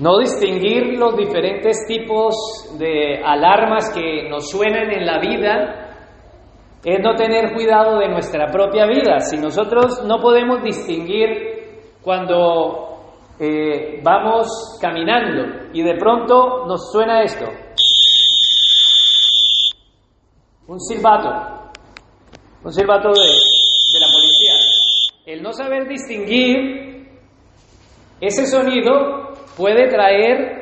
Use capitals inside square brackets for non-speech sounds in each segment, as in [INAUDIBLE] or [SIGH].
No distinguir los diferentes tipos de alarmas que nos suenan en la vida es no tener cuidado de nuestra propia vida. Si nosotros no podemos distinguir cuando eh, vamos caminando y de pronto nos suena esto, un silbato, un silbato de, de la policía. El no saber distinguir ese sonido puede traer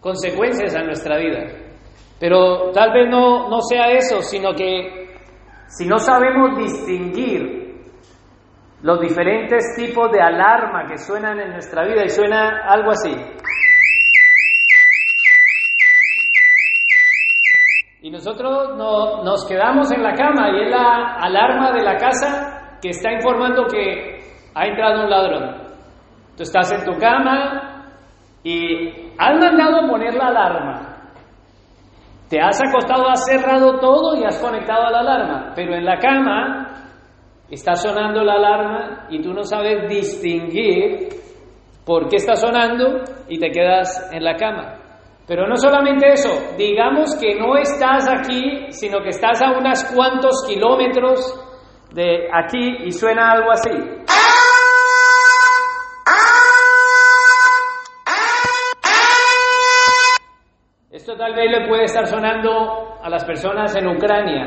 consecuencias a nuestra vida. Pero tal vez no, no sea eso, sino que si no sabemos distinguir los diferentes tipos de alarma que suenan en nuestra vida y suena algo así. Y nosotros no, nos quedamos en la cama y es la alarma de la casa que está informando que ha entrado un ladrón. Tú estás en tu cama y has mandado poner la alarma. Te has acostado, has cerrado todo y has conectado a la alarma, pero en la cama está sonando la alarma y tú no sabes distinguir por qué está sonando y te quedas en la cama. Pero no solamente eso, digamos que no estás aquí, sino que estás a unos cuantos kilómetros de aquí y suena algo así. Tal vez le puede estar sonando a las personas en Ucrania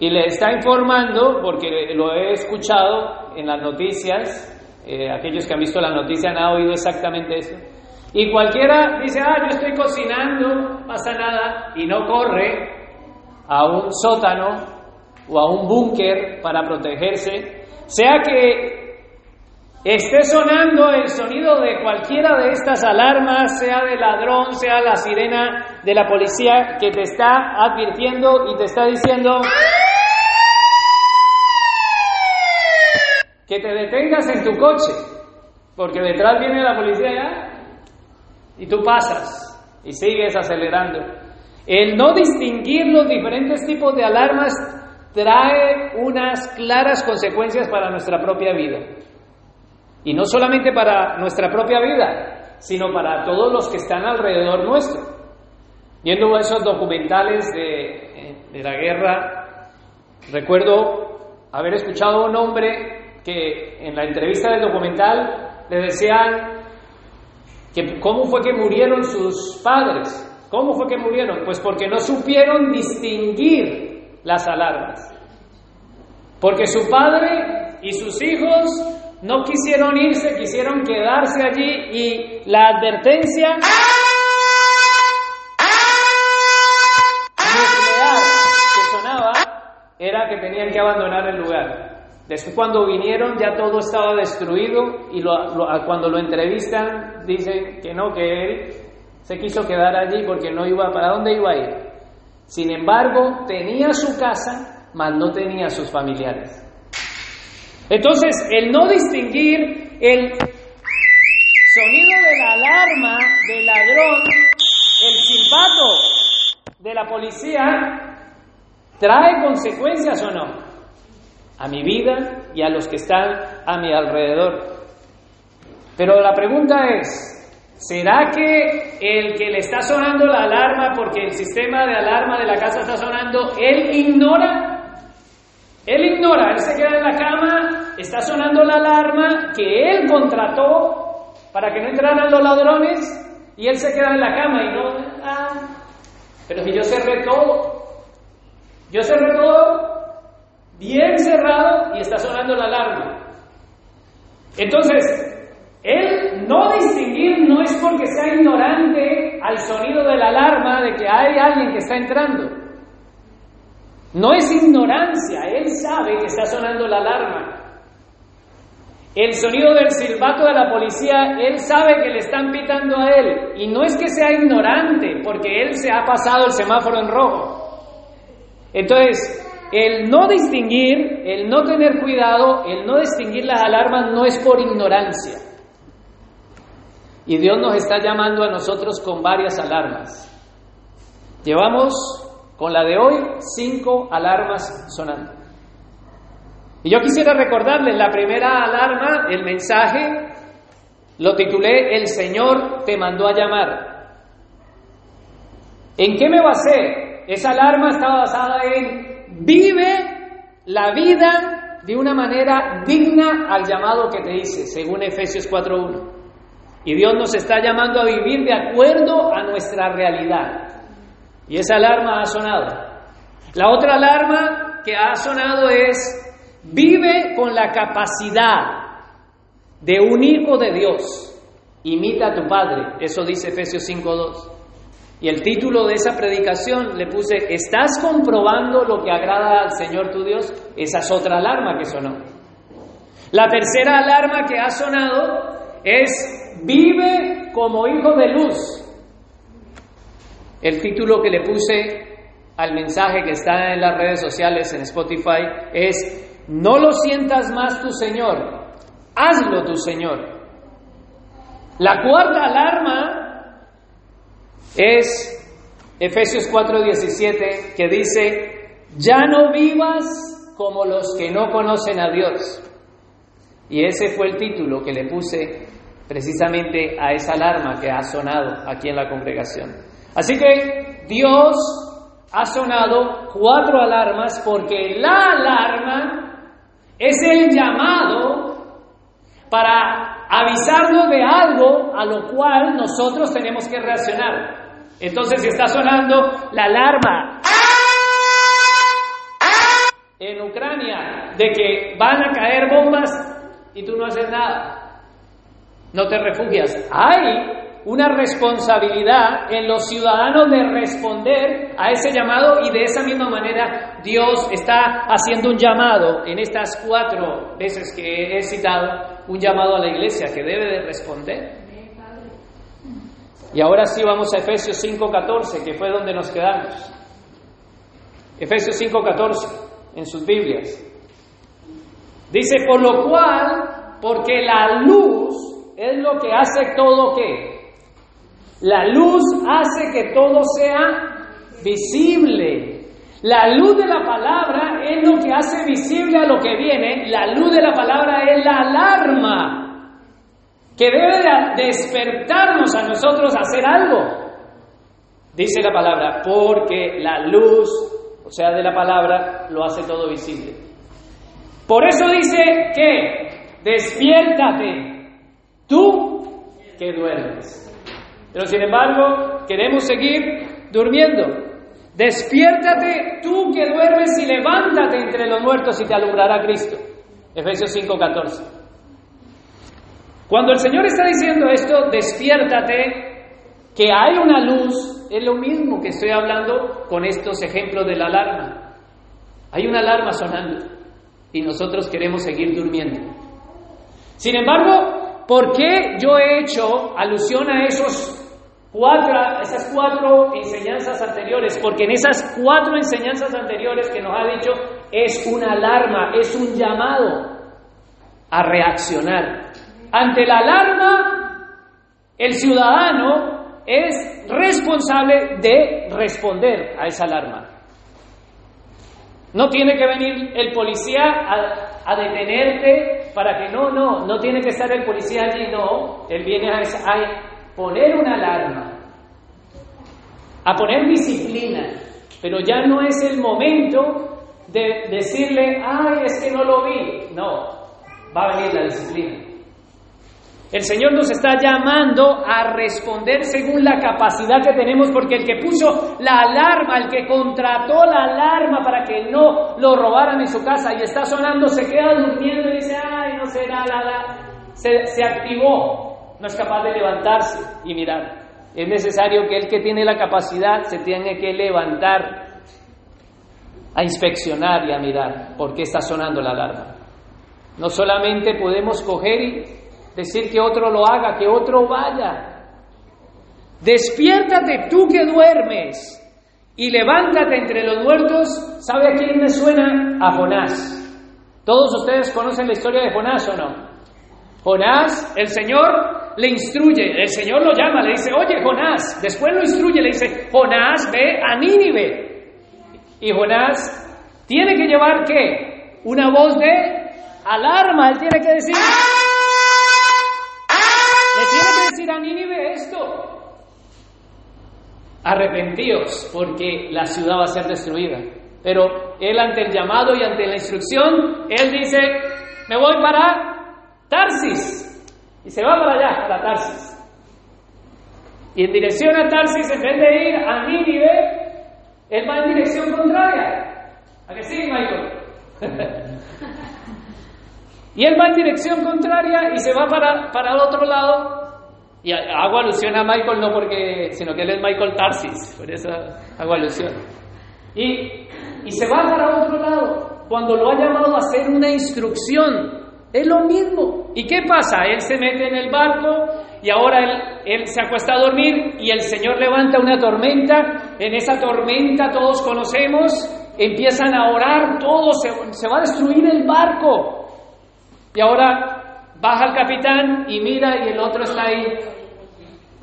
y le está informando, porque lo he escuchado en las noticias, eh, aquellos que han visto la noticia han oído exactamente eso. Y cualquiera dice, ah, yo estoy cocinando, pasa nada, y no corre a un sótano o a un búnker para protegerse, sea que esté sonando el sonido de cualquiera de estas alarmas, sea de ladrón, sea la sirena de la policía que te está advirtiendo y te está diciendo que te detengas en tu coche, porque detrás viene la policía ya y tú pasas y sigues acelerando. El no distinguir los diferentes tipos de alarmas trae unas claras consecuencias para nuestra propia vida. Y no solamente para nuestra propia vida, sino para todos los que están alrededor nuestro. Viendo esos documentales de, de la guerra, recuerdo haber escuchado a un hombre que en la entrevista del documental le decían que cómo fue que murieron sus padres. ¿Cómo fue que murieron? Pues porque no supieron distinguir las alarmas. Porque su padre y sus hijos no quisieron irse, quisieron quedarse allí y la advertencia nuclear que sonaba era que tenían que abandonar el lugar. Después cuando vinieron ya todo estaba destruido y cuando lo entrevistan dicen que no, que él se quiso quedar allí porque no iba, ¿para dónde iba a ir? Sin embargo, tenía su casa, mas no tenía sus familiares. Entonces, el no distinguir el sonido de la alarma del ladrón, el silbato de la policía, trae consecuencias o no a mi vida y a los que están a mi alrededor. Pero la pregunta es, ¿será que el que le está sonando la alarma porque el sistema de alarma de la casa está sonando, él ignora él ignora, él se queda en la cama, está sonando la alarma que él contrató para que no entraran los ladrones y él se queda en la cama y no... Ah, pero si yo cerré todo, yo cerré todo bien cerrado y está sonando la alarma. Entonces, él no distinguir no es porque sea ignorante al sonido de la alarma de que hay alguien que está entrando. No es ignorancia, él sabe que está sonando la alarma. El sonido del silbato de la policía, él sabe que le están pitando a él. Y no es que sea ignorante, porque él se ha pasado el semáforo en rojo. Entonces, el no distinguir, el no tener cuidado, el no distinguir las alarmas no es por ignorancia. Y Dios nos está llamando a nosotros con varias alarmas. Llevamos con la de hoy, cinco alarmas sonando. Y yo quisiera recordarles la primera alarma, el mensaje Lo titulé El Señor te mandó a llamar. ¿En qué me basé? Esa alarma estaba basada en vive la vida de una manera digna al llamado que te hice, según Efesios 4.1. Y Dios nos está llamando a vivir de acuerdo a nuestra realidad. Y esa alarma ha sonado. La otra alarma que ha sonado es, vive con la capacidad de un hijo de Dios. Imita a tu Padre. Eso dice Efesios 5.2. Y el título de esa predicación le puse, ¿estás comprobando lo que agrada al Señor tu Dios? Esa es otra alarma que sonó. La tercera alarma que ha sonado es, vive como hijo de luz. El título que le puse al mensaje que está en las redes sociales, en Spotify, es, no lo sientas más tu Señor, hazlo tu Señor. La cuarta alarma es Efesios 4:17 que dice, ya no vivas como los que no conocen a Dios. Y ese fue el título que le puse precisamente a esa alarma que ha sonado aquí en la congregación. Así que Dios ha sonado cuatro alarmas porque la alarma es el llamado para avisarnos de algo a lo cual nosotros tenemos que reaccionar. Entonces, si está sonando la alarma en Ucrania de que van a caer bombas y tú no haces nada, no te refugias. Hay una responsabilidad en los ciudadanos de responder a ese llamado y de esa misma manera Dios está haciendo un llamado en estas cuatro veces que he citado, un llamado a la iglesia que debe de responder. Y ahora sí vamos a Efesios 5.14, que fue donde nos quedamos. Efesios 5.14, en sus Biblias. Dice, por lo cual, porque la luz es lo que hace todo que. La luz hace que todo sea visible. La luz de la palabra es lo que hace visible a lo que viene. La luz de la palabra es la alarma que debe de despertarnos a nosotros a hacer algo. Dice la palabra, porque la luz, o sea, de la palabra, lo hace todo visible. Por eso dice que despiértate, tú que duermes. Pero sin embargo, queremos seguir durmiendo. Despiértate tú que duermes y levántate entre los muertos y te alumbrará Cristo. Efesios 5:14. Cuando el Señor está diciendo esto, despiértate, que hay una luz, es lo mismo que estoy hablando con estos ejemplos de la alarma. Hay una alarma sonando y nosotros queremos seguir durmiendo. Sin embargo, ¿por qué yo he hecho alusión a esos cuatro, esas cuatro enseñanzas anteriores? Porque en esas cuatro enseñanzas anteriores que nos ha dicho es una alarma, es un llamado a reaccionar. Ante la alarma, el ciudadano es responsable de responder a esa alarma. No tiene que venir el policía a, detenerte para que no, no, no tiene que estar el policía allí, no. Él viene a, a poner una alarma, a poner disciplina, pero ya no es el momento de decirle, ay, es que no lo vi. No, va a venir la disciplina. El Señor nos está llamando a responder según la capacidad que tenemos, porque el que puso la alarma, el que contrató la alarma para que no lo robaran en su casa y está sonando, se queda durmiendo y dice, ay, no será la, la. Se, se activó, no es capaz de levantarse y mirar. Es necesario que el que tiene la capacidad se tenga que levantar a inspeccionar y a mirar por qué está sonando la alarma. No solamente podemos coger y decir que otro lo haga, que otro vaya. Despiértate tú que duermes y levántate entre los muertos. ¿Sabe a quién me suena? A Jonás. Todos ustedes conocen la historia de Jonás o no. Jonás, el Señor le instruye, el Señor lo llama, le dice, oye Jonás, después lo instruye, le dice, Jonás ve a Nínive. Y Jonás tiene que llevar qué? Una voz de alarma, él tiene que decir, le tiene que decir a Nínive esto, arrepentíos porque la ciudad va a ser destruida. Pero él ante el llamado y ante la instrucción, él dice, me voy para Tarsis. Y se va para allá, para Tarsis. Y en dirección a Tarsis, en vez de ir a Nínive, él va en dirección contraria. ¿A que sí, Michael? [LAUGHS] y él va en dirección contraria y se va para, para el otro lado. Y hago alusión a Michael no porque, sino que él es Michael Tarsis, por eso hago alusión. Y, y se va para otro lado, cuando lo ha llamado a hacer una instrucción. Es lo mismo. ¿Y qué pasa? Él se mete en el barco y ahora él, se acuesta a dormir y el Señor levanta una tormenta. En esa tormenta todos conocemos, empiezan a orar, todo se, se va a destruir el barco. Y ahora baja el capitán y mira y el otro está ahí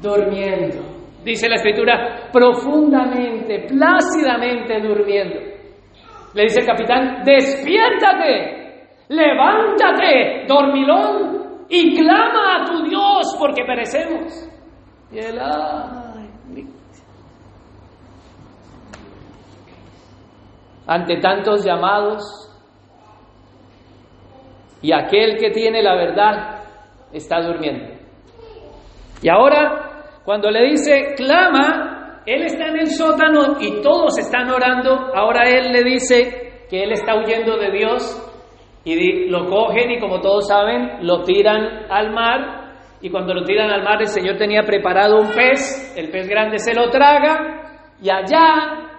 durmiendo. Dice la escritura, profundamente, plácidamente durmiendo. Le dice el capitán, despiértate, levántate, dormilón, y clama a tu Dios porque perecemos. Y él, ay, ante tantos llamados, y aquel que tiene la verdad está durmiendo. Y ahora, cuando le dice, clama, él está en el sótano y todos están orando, ahora él le dice que él está huyendo de Dios y lo cogen y como todos saben, lo tiran al mar. Y cuando lo tiran al mar, el Señor tenía preparado un pez, el pez grande se lo traga. Y allá,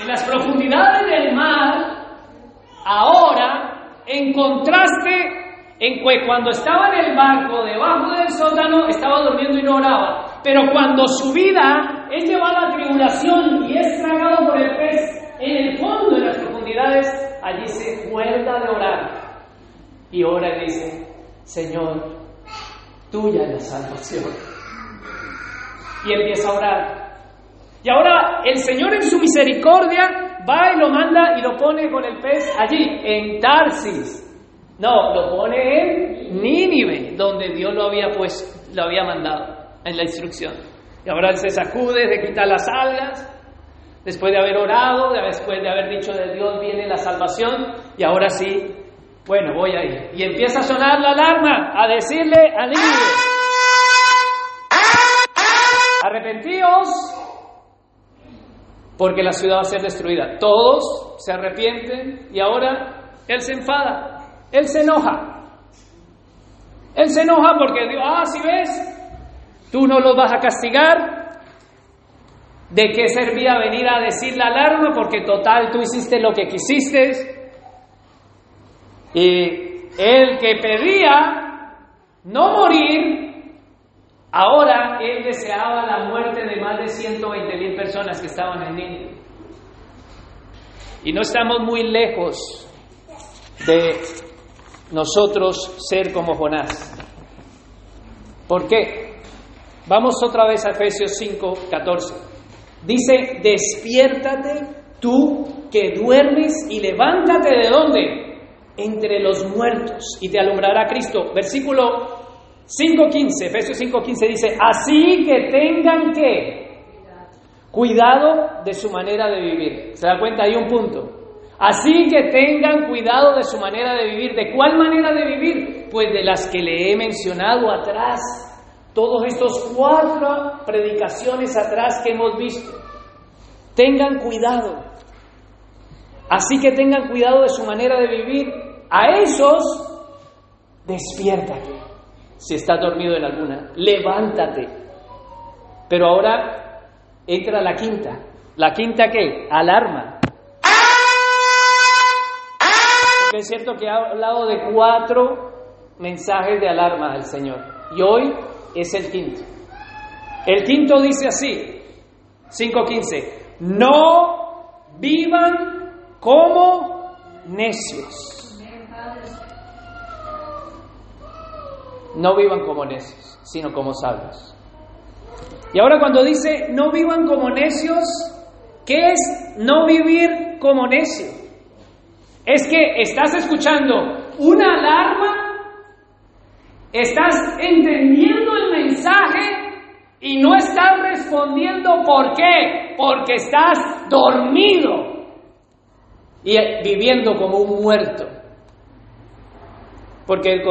en las profundidades del mar, ahora, en contraste, en que cuando estaba en el barco, debajo del sótano, estaba durmiendo y no oraba. Pero cuando su vida es llevada a tribulación y es tragado por el pez, en el fondo, en las profundidades, allí se muerda de orar y ora y dice, Señor, tuya es la salvación. Y empieza a orar. Y ahora el Señor en su misericordia va y lo manda y lo pone con el pez allí, en Tarsis. No, lo pone en Nínive, donde Dios lo había pues, lo había mandado en la instrucción. Y ahora él se sacude, de quitar las algas, después de haber orado, después de haber dicho de Dios viene la salvación, y ahora sí bueno, voy a ir. Y empieza a sonar la alarma, a decirle al niño, arrepentíos, porque la ciudad va a ser destruida. Todos se arrepienten y ahora él se enfada, él se enoja. Él se enoja porque dijo, ah, si ves, tú no los vas a castigar. ¿De qué servía venir a decir la alarma? Porque total, tú hiciste lo que quisiste, y el que pedía no morir, ahora él deseaba la muerte de más de 120 mil personas que estaban en Nínive. Y no estamos muy lejos de nosotros ser como Jonás. ¿Por qué? Vamos otra vez a Efesios 5, 14. Dice, despiértate tú que duermes y levántate de dónde? Entre los muertos y te alumbrará Cristo. Versículo 5.15, Efesios 5.15 dice, así que tengan que cuidado de su manera de vivir. ¿Se da cuenta? Hay un punto. Así que tengan cuidado de su manera de vivir. ¿De cuál manera de vivir? Pues de las que le he mencionado atrás. Todos estos cuatro predicaciones atrás que hemos visto. Tengan cuidado. Así que tengan cuidado de su manera de vivir. A esos, despiértate. Si estás dormido en alguna, levántate. Pero ahora entra la quinta. ¿La quinta qué? Alarma. Porque es cierto que ha hablado de cuatro mensajes de alarma del Señor. Y hoy es el quinto. El quinto dice así, 5.15, no vivan como necios. No vivan como necios, sino como sabios. Y ahora cuando dice no vivan como necios, ¿qué es no vivir como necio? Es que estás escuchando una alarma, estás entendiendo el mensaje y no estás respondiendo por qué. Porque estás dormido y viviendo como un muerto. Porque el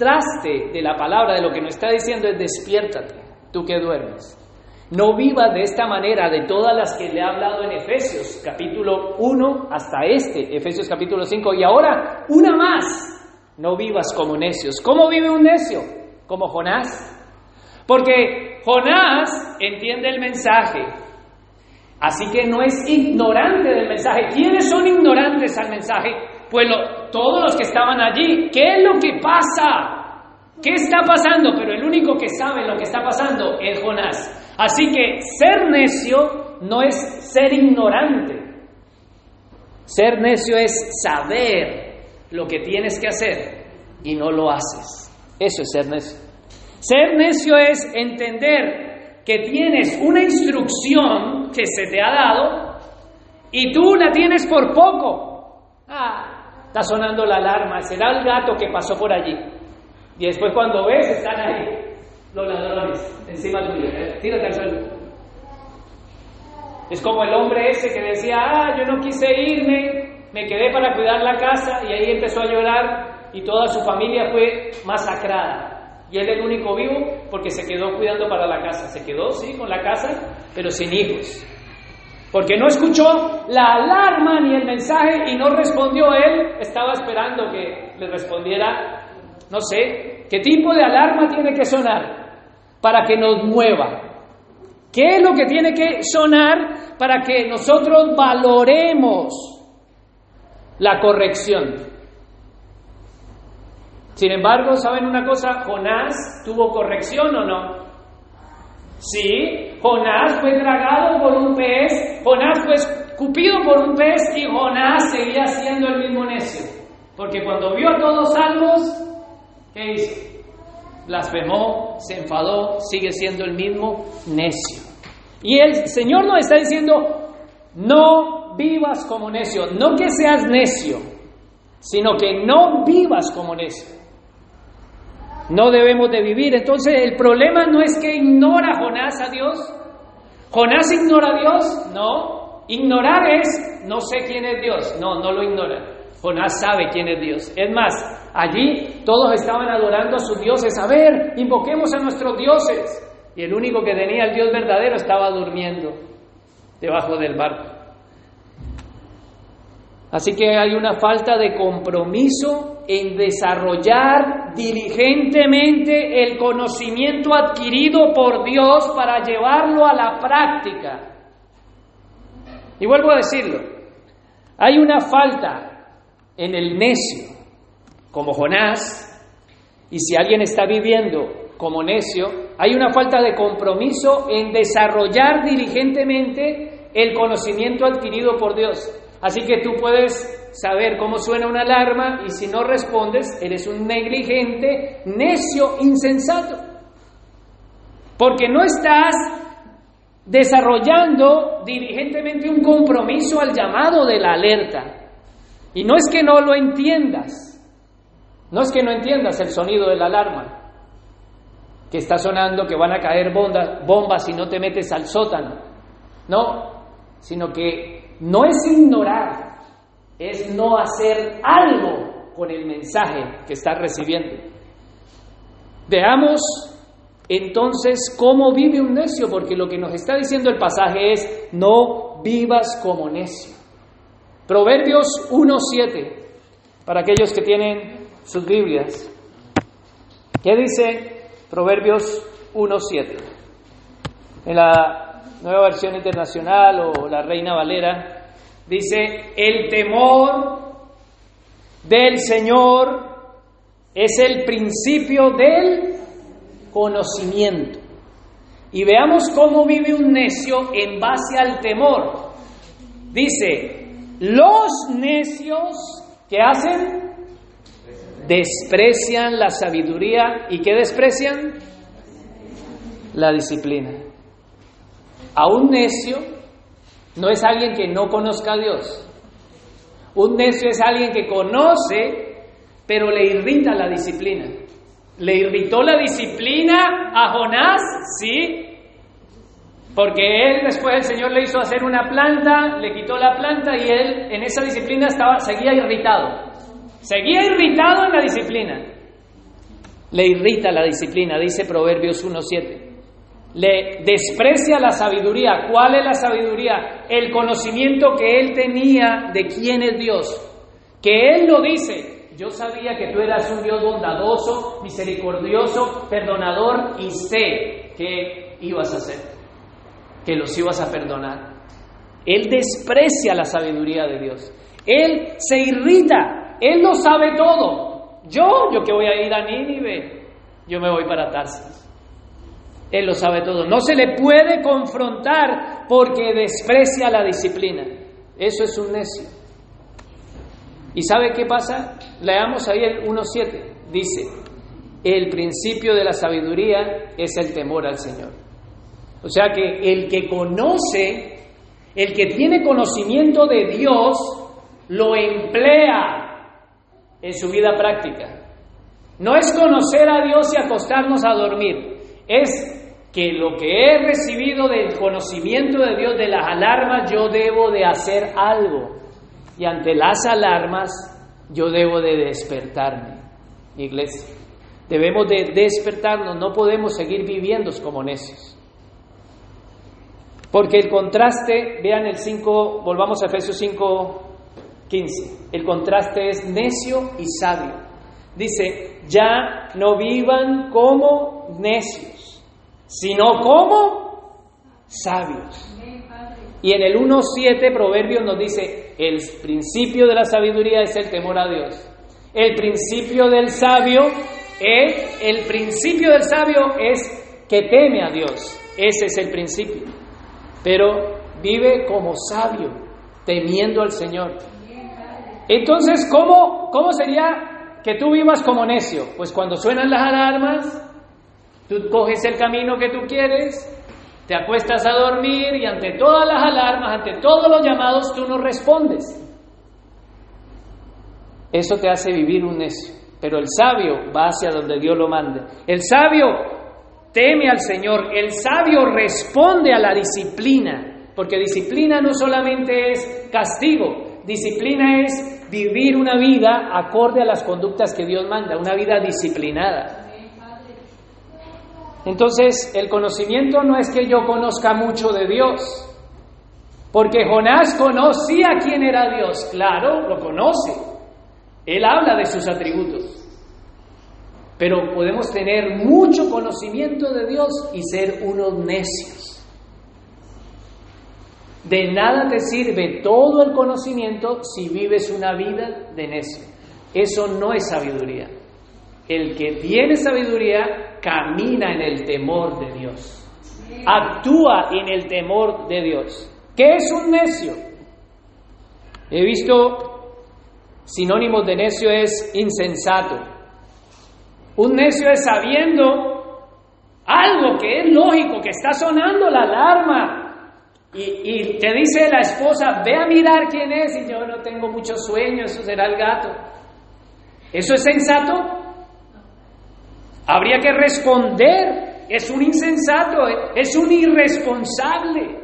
contraste de la palabra, de lo que nos está diciendo es despiértate, tú que duermes. No vivas de esta manera de todas las que le ha hablado en Efesios capítulo 1 hasta este, Efesios capítulo 5. Y ahora, una más, no vivas como necios. ¿Cómo vive un necio? Como Jonás. Porque Jonás entiende el mensaje, así que no es ignorante del mensaje. ¿Quiénes son ignorantes al mensaje? Pues todos los que estaban allí. ¿Qué es lo que pasa? ¿Qué está pasando? Pero el único que sabe lo que está pasando es Jonás. Así que ser necio no es ser ignorante. Ser necio es saber lo que tienes que hacer y no lo haces. Eso es ser necio. Ser necio es entender que tienes una instrucción que se te ha dado y tú la tienes por poco. Ah, está sonando la alarma, será el gato que pasó por allí. Y después cuando ves, están ahí los ladrones encima tuyo. Tírate al suelo. Es como el hombre ese que decía, ah, yo no quise irme, me quedé para cuidar la casa y ahí empezó a llorar y toda su familia fue masacrada. Y él el único vivo porque se quedó cuidando para la casa. Se quedó, sí, con la casa, pero sin hijos. Porque no escuchó la alarma ni el mensaje y no respondió él. Estaba esperando que le respondiera, no sé, ¿qué tipo de alarma tiene que sonar? para que nos mueva. ¿Qué es lo que tiene que sonar para que nosotros valoremos la corrección? Sin embargo, ¿saben una cosa? Jonás tuvo corrección o no? Sí, Jonás fue tragado por un pez, Jonás fue escupido por un pez y Jonás seguía siendo el mismo necio. Porque cuando vio a todos salvos, ¿qué hizo? blasfemó, se enfadó, sigue siendo el mismo necio. Y el Señor nos está diciendo, no vivas como necio, no que seas necio, sino que no vivas como necio. No debemos de vivir. Entonces el problema no es que ignora Jonás a Dios. Jonás ignora a Dios, no. Ignorar es no sé quién es Dios. No, no lo ignora. Jonás sabe quién es Dios. Es más, allí todos estaban adorando a sus dioses. A ver, invoquemos a nuestros dioses. Y el único que tenía el Dios verdadero estaba durmiendo debajo del barco. Así que hay una falta de compromiso en desarrollar diligentemente el conocimiento adquirido por Dios para llevarlo a la práctica. Y vuelvo a decirlo, hay una falta en el necio, como Jonás, y si alguien está viviendo como necio, hay una falta de compromiso en desarrollar diligentemente el conocimiento adquirido por Dios. Así que tú puedes saber cómo suena una alarma y si no respondes, eres un negligente, necio, insensato. Porque no estás desarrollando diligentemente un compromiso al llamado de la alerta. Y no es que no lo entiendas, no es que no entiendas el sonido de la alarma, que está sonando, que van a caer bombas, bombas si no te metes al sótano. No, sino que no es ignorar, es no hacer algo con el mensaje que estás recibiendo. Veamos entonces cómo vive un necio, porque lo que nos está diciendo el pasaje es, no vivas como necio. Proverbios 1.7, para aquellos que tienen sus Biblias. ¿Qué dice Proverbios 1.7? En la nueva versión internacional o la Reina Valera, dice, el temor del Señor es el principio del conocimiento. Y veamos cómo vive un necio en base al temor. Dice, los necios, ¿qué hacen? Desprecian la sabiduría. ¿Y qué desprecian? La disciplina. A un necio no es alguien que no conozca a Dios. Un necio es alguien que conoce, pero le irrita la disciplina. ¿Le irritó la disciplina a Jonás? Sí. Porque él después el Señor le hizo hacer una planta, le quitó la planta y él en esa disciplina estaba, seguía irritado. Seguía irritado en la disciplina. Le irrita la disciplina, dice Proverbios 1.7. Le desprecia la sabiduría. ¿Cuál es la sabiduría? El conocimiento que él tenía de quién es Dios. Que él lo dice. Yo sabía que tú eras un Dios bondadoso, misericordioso, perdonador y sé que ibas a hacer que los ibas a perdonar. Él desprecia la sabiduría de Dios. Él se irrita. Él lo sabe todo. Yo, yo que voy a ir a Nínive, yo me voy para Tarsis. Él lo sabe todo. No se le puede confrontar porque desprecia la disciplina. Eso es un necio. ¿Y sabe qué pasa? Leamos ahí el 1.7. Dice, el principio de la sabiduría es el temor al Señor. O sea que el que conoce, el que tiene conocimiento de Dios, lo emplea en su vida práctica. No es conocer a Dios y acostarnos a dormir, es que lo que he recibido del conocimiento de Dios, de las alarmas, yo debo de hacer algo. Y ante las alarmas, yo debo de despertarme, iglesia. Debemos de despertarnos, no podemos seguir viviendo como necios. Porque el contraste, vean el 5, volvamos a Efesios 5, 15. El contraste es necio y sabio. Dice, ya no vivan como necios, sino como sabios. Y en el 1.7 Proverbios nos dice, el principio de la sabiduría es el temor a Dios. El principio del sabio es, el principio del sabio es que teme a Dios. Ese es el principio pero vive como sabio, temiendo al Señor. Entonces, ¿cómo, ¿cómo sería que tú vivas como necio? Pues cuando suenan las alarmas, tú coges el camino que tú quieres, te acuestas a dormir y ante todas las alarmas, ante todos los llamados, tú no respondes. Eso te hace vivir un necio. Pero el sabio va hacia donde Dios lo mande. El sabio teme al Señor. El sabio responde a la disciplina, porque disciplina no solamente es castigo, disciplina es vivir una vida acorde a las conductas que Dios manda, una vida disciplinada. Entonces, el conocimiento no es que yo conozca mucho de Dios, porque Jonás conocía quién era Dios, claro, lo conoce. Él habla de sus atributos. Pero podemos tener mucho conocimiento de Dios y ser unos necios. De nada te sirve todo el conocimiento si vives una vida de necio. Eso no es sabiduría. El que tiene sabiduría camina en el temor de Dios. Actúa en el temor de Dios. ¿Qué es un necio? He visto sinónimos de necio es insensato, un necio es sabiendo algo que es lógico, que está sonando la alarma. Y, te dice la esposa, ve a mirar quién es. Y yo no tengo mucho sueño, eso será el gato. ¿Eso es sensato? Habría que responder. Es un insensato, es un irresponsable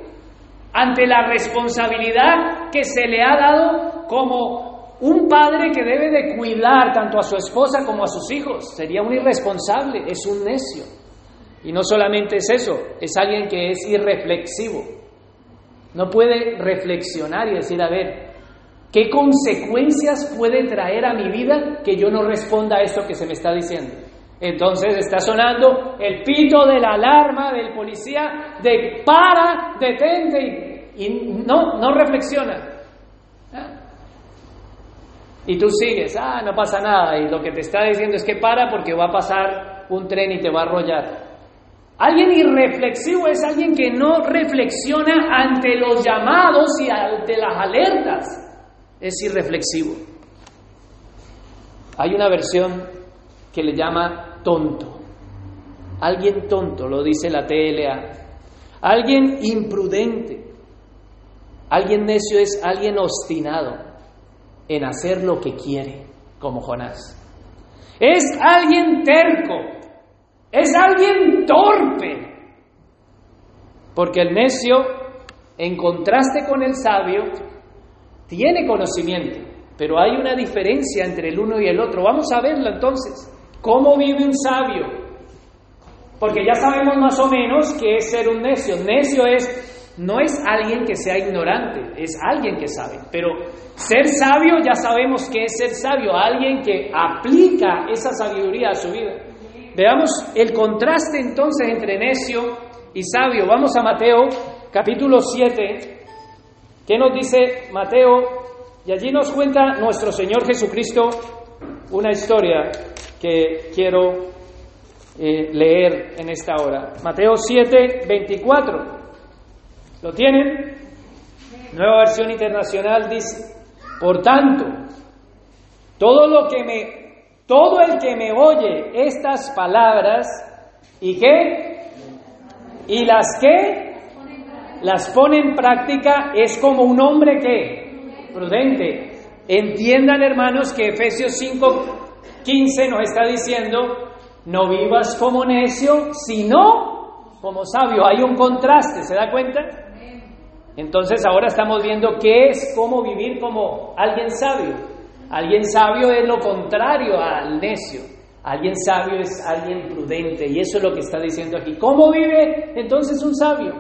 ante la responsabilidad que se le ha dado como un padre que debe de cuidar tanto a su esposa como a sus hijos sería un irresponsable, es un necio. Y no solamente es eso, es alguien que es irreflexivo. No puede reflexionar y decir, a ver, ¿qué consecuencias puede traer a mi vida que yo no responda a esto que se me está diciendo? Entonces está sonando el pito de la alarma del policía de para, detente y, y no, no reflexiona. Y tú sigues, ah, no pasa nada. Y lo que te está diciendo es que para porque va a pasar un tren y te va a arrollar. Alguien irreflexivo es alguien que no reflexiona ante los llamados y ante las alertas. Es irreflexivo. Hay una versión que le llama tonto. Alguien tonto, lo dice la TLA. Alguien imprudente. Alguien necio es alguien obstinado en hacer lo que quiere, como Jonás. Es alguien terco, es alguien torpe. Porque el necio, en contraste con el sabio, tiene conocimiento, pero hay una diferencia entre el uno y el otro. Vamos a verlo entonces. ¿Cómo vive un sabio? Porque ya sabemos más o menos qué es ser un necio. Necio es no es alguien que sea ignorante, es alguien que sabe. Pero ser sabio ya sabemos qué es ser sabio, alguien que aplica esa sabiduría a su vida. Veamos el contraste entonces entre necio y sabio. Vamos a Mateo capítulo 7. ¿Qué nos dice Mateo? Y allí nos cuenta nuestro Señor Jesucristo una historia que quiero eh, leer en esta hora. Mateo 7, 24. ¿Lo tienen? Nueva versión internacional dice, por tanto, todo lo que me todo el que me oye estas palabras y qué y las que las pone en práctica es como un hombre que prudente. Entiendan hermanos que Efesios 5:15 nos está diciendo, no vivas como necio, sino como sabio. Hay un contraste, ¿se da cuenta? Entonces ahora estamos viendo qué es cómo vivir como alguien sabio. Alguien sabio es lo contrario al necio. Alguien sabio es alguien prudente y eso es lo que está diciendo aquí. ¿Cómo vive entonces un sabio?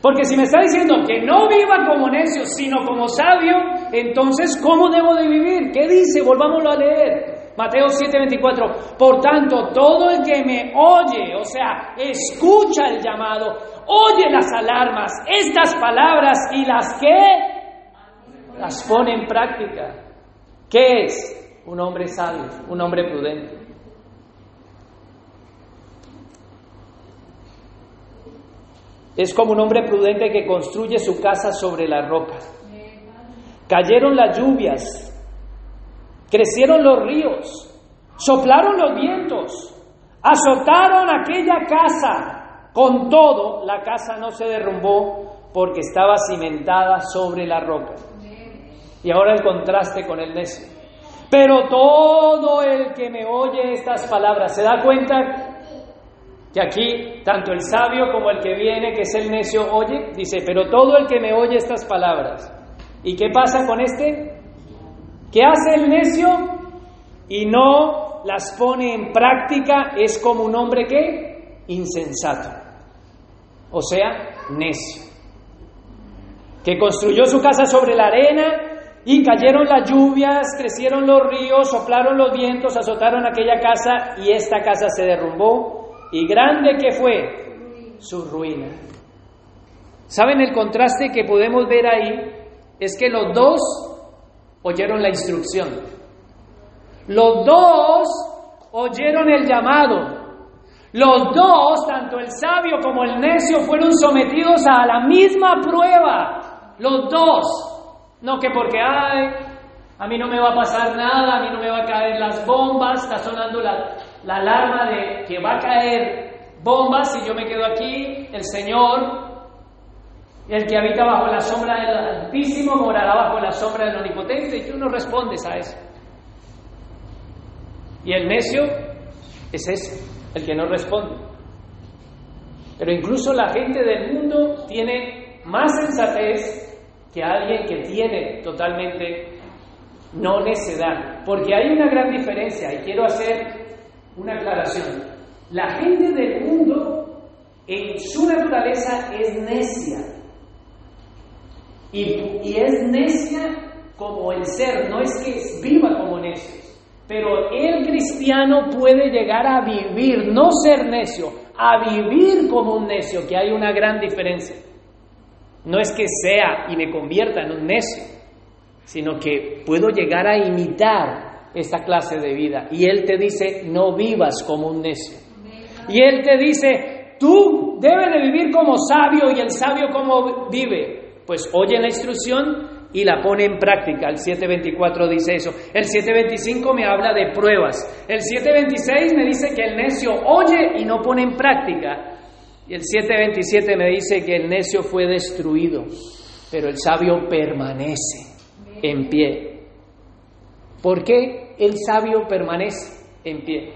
Porque si me está diciendo que no viva como necio, sino como sabio, entonces ¿cómo debo de vivir? ¿Qué dice? Volvámoslo a leer. Mateo 7:24, por tanto, todo el que me oye, o sea, escucha el llamado, oye las alarmas, estas palabras y las que las pone en práctica. ¿Qué es un hombre sabio, un hombre prudente? Es como un hombre prudente que construye su casa sobre la roca. Cayeron las lluvias, Crecieron los ríos, soplaron los vientos, azotaron aquella casa. Con todo, la casa no se derrumbó porque estaba cimentada sobre la roca. Y ahora el contraste con el necio. Pero todo el que me oye estas palabras, ¿se da cuenta que aquí tanto el sabio como el que viene, que es el necio, oye? Dice, pero todo el que me oye estas palabras. ¿Y qué pasa con este? ¿Qué hace el necio? Y no las pone en práctica, es como un hombre que insensato, o sea, necio, que construyó su casa sobre la arena y cayeron las lluvias, crecieron los ríos, soplaron los vientos, azotaron aquella casa y esta casa se derrumbó y grande que fue su ruina. ¿Saben el contraste que podemos ver ahí? Es que los dos oyeron la instrucción. Los dos oyeron el llamado. Los dos, tanto el sabio como el necio, fueron sometidos a la misma prueba. Los dos. No que porque, ay, a mí no me va a pasar nada, a mí no me va a caer las bombas, está sonando la, la alarma de que va a caer bombas y yo me quedo aquí, el Señor el que habita bajo la sombra del Altísimo morará bajo la sombra del Omnipotente. Y tú no respondes a eso. Y el necio es ese, el que no responde. Pero incluso la gente del mundo tiene más sensatez que alguien que tiene totalmente no necedad. Porque hay una gran diferencia y quiero hacer una aclaración. La gente del mundo en su naturaleza es necia. Y, es necia como el ser, no es que viva como necio. Pero el cristiano puede llegar a vivir, no ser necio, a vivir como un necio, que hay una gran diferencia. No es que sea y me convierta en un necio, sino que puedo llegar a imitar esta clase de vida. Y Él te dice, no vivas como un necio. Y Él te dice, tú debes de vivir como sabio y el sabio como vive pues oye la instrucción y la pone en práctica. El 724 dice eso. El 725 me habla de pruebas. El 726 me dice que el necio oye y no pone en práctica. Y el 727 me dice que el necio fue destruido, pero el sabio permanece en pie. ¿Por qué el sabio permanece en pie?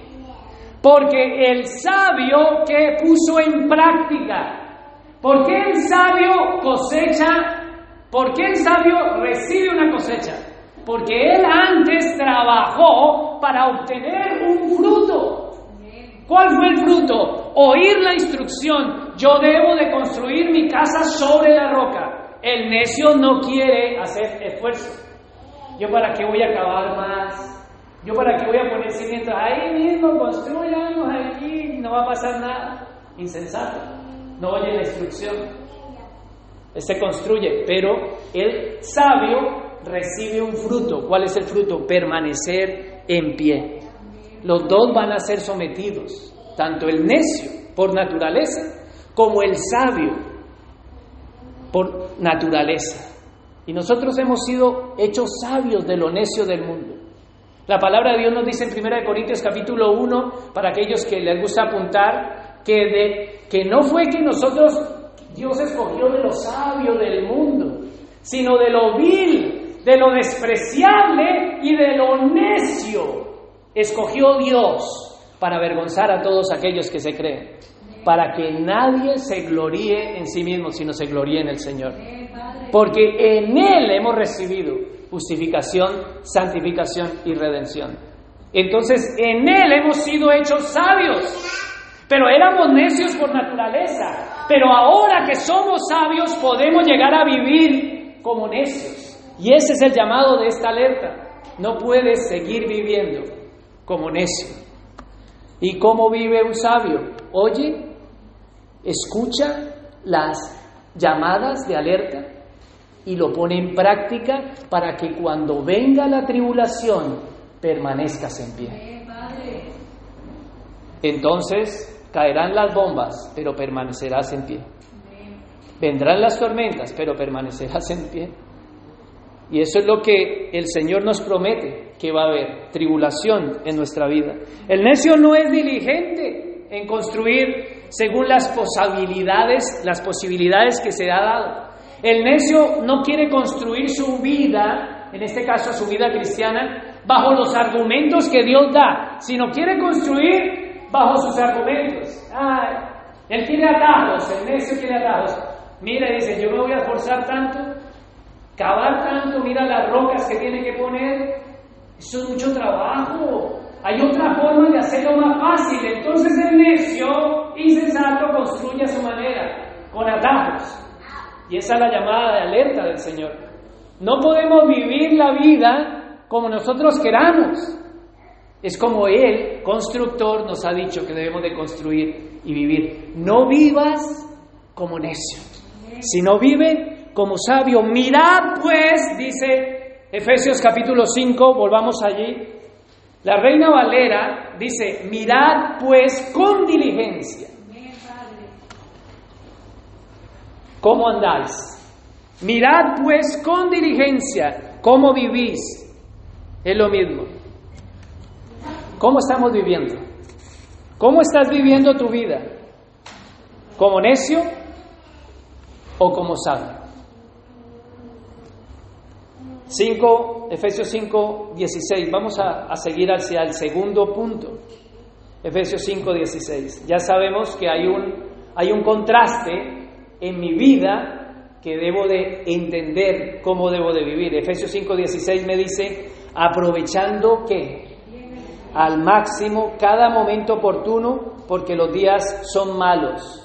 Porque el sabio que puso en práctica ¿Por qué el sabio cosecha? ¿Por qué el sabio recibe una cosecha? Porque él antes trabajó para obtener un fruto. ¿Cuál fue el fruto? Oír la instrucción. Yo debo de construir mi casa sobre la roca. El necio no quiere hacer esfuerzo. ¿Yo para qué voy a acabar más? ¿Yo para qué voy a poner cimientos? Ahí mismo construyamos aquí, no va a pasar nada. Insensato no oye la instrucción. se construye, pero el sabio recibe un fruto. ¿Cuál es el fruto? Permanecer en pie. Los dos van a ser sometidos, tanto el necio por naturaleza como el sabio por naturaleza. Y nosotros hemos sido hechos sabios de lo necio del mundo. La palabra de Dios nos dice en 1 Corintios capítulo 1, para aquellos que les gusta apuntar, que de que no fue que nosotros, Dios escogió de lo sabio del mundo, sino de lo vil, de lo despreciable y de lo necio. Escogió Dios para avergonzar a todos aquellos que se creen, para que nadie se gloríe en sí mismo, sino se gloríe en el Señor. Porque en Él hemos recibido justificación, santificación y redención. Entonces, en Él hemos sido hechos sabios pero éramos necios por naturaleza. Pero ahora que somos sabios podemos llegar a vivir como necios. Y ese es el llamado de esta alerta. No puedes seguir viviendo como necio. ¿Y cómo vive un sabio? Oye, escucha las llamadas de alerta y lo pone en práctica para que cuando venga la tribulación permanezcas en pie. Entonces, Caerán las bombas, pero permanecerás en pie. Vendrán las tormentas, pero permanecerás en pie. Y eso es lo que el Señor nos promete, que va a haber tribulación en nuestra vida. El necio no es diligente en construir según las posibilidades, las posibilidades que se ha dado. El necio no quiere construir su vida, en este caso su vida cristiana, bajo los argumentos que Dios da, sino quiere construir bajo sus argumentos. Ay, él quiere atajos, el necio quiere atajos. Mira, dice, yo me voy a esforzar tanto, cavar tanto, mira las rocas que tiene que poner. Eso es mucho trabajo. Hay otra forma de hacerlo más fácil. Entonces el necio, insensato, construye a su manera, con atajos. Y esa es la llamada de alerta del Señor. No podemos vivir la vida como nosotros queramos. Es como Él, constructor, nos ha dicho que debemos de construir y vivir. No vivas como necio, sino vive como sabio. Mirad pues, dice Efesios capítulo 5, volvamos allí. La reina Valera dice, mirad pues con diligencia. ¿Cómo andáis? Mirad pues con diligencia cómo vivís. Es lo mismo. ¿Cómo estamos viviendo? ¿Cómo estás viviendo tu vida? ¿Como necio o como sabio? 5, Efesios 5, 16. Vamos a, a, seguir hacia el segundo punto. Efesios 5, 16. Ya sabemos que hay un, hay un contraste en mi vida que debo de entender cómo debo de vivir. Efesios 5, 16 me dice, aprovechando que al máximo cada momento oportuno porque los días son malos.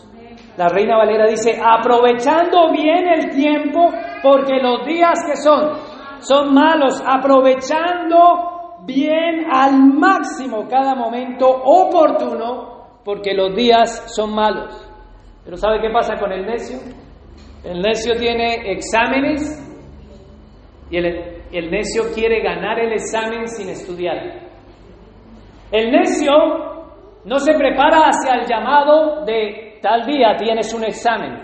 La Reina Valera dice, aprovechando bien el tiempo porque los días que son son malos, aprovechando bien al máximo cada momento oportuno porque los días son malos. Pero ¿sabe qué pasa con el necio? El necio tiene exámenes y el, el necio quiere ganar el examen sin estudiar. El necio no se prepara hacia el llamado de tal día tienes un examen.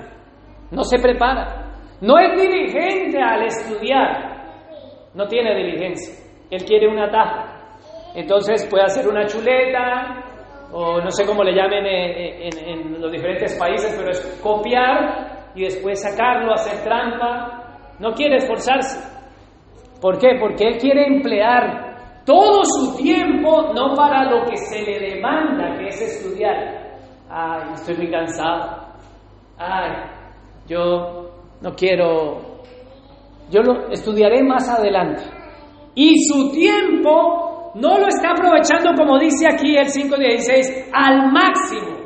No se prepara. No es diligente al estudiar. No tiene diligencia. Él quiere una taja. Entonces puede hacer una chuleta o no sé cómo le llamen en, en los diferentes países, pero es copiar y después sacarlo, hacer trampa. No quiere esforzarse. ¿Por qué? Porque él quiere emplear todo su tiempo no para lo que se le demanda, que es estudiar. Ay, estoy muy cansado. Ay, yo no quiero, yo lo estudiaré más adelante. Y su tiempo no lo está aprovechando, como dice aquí el 5.16, al máximo.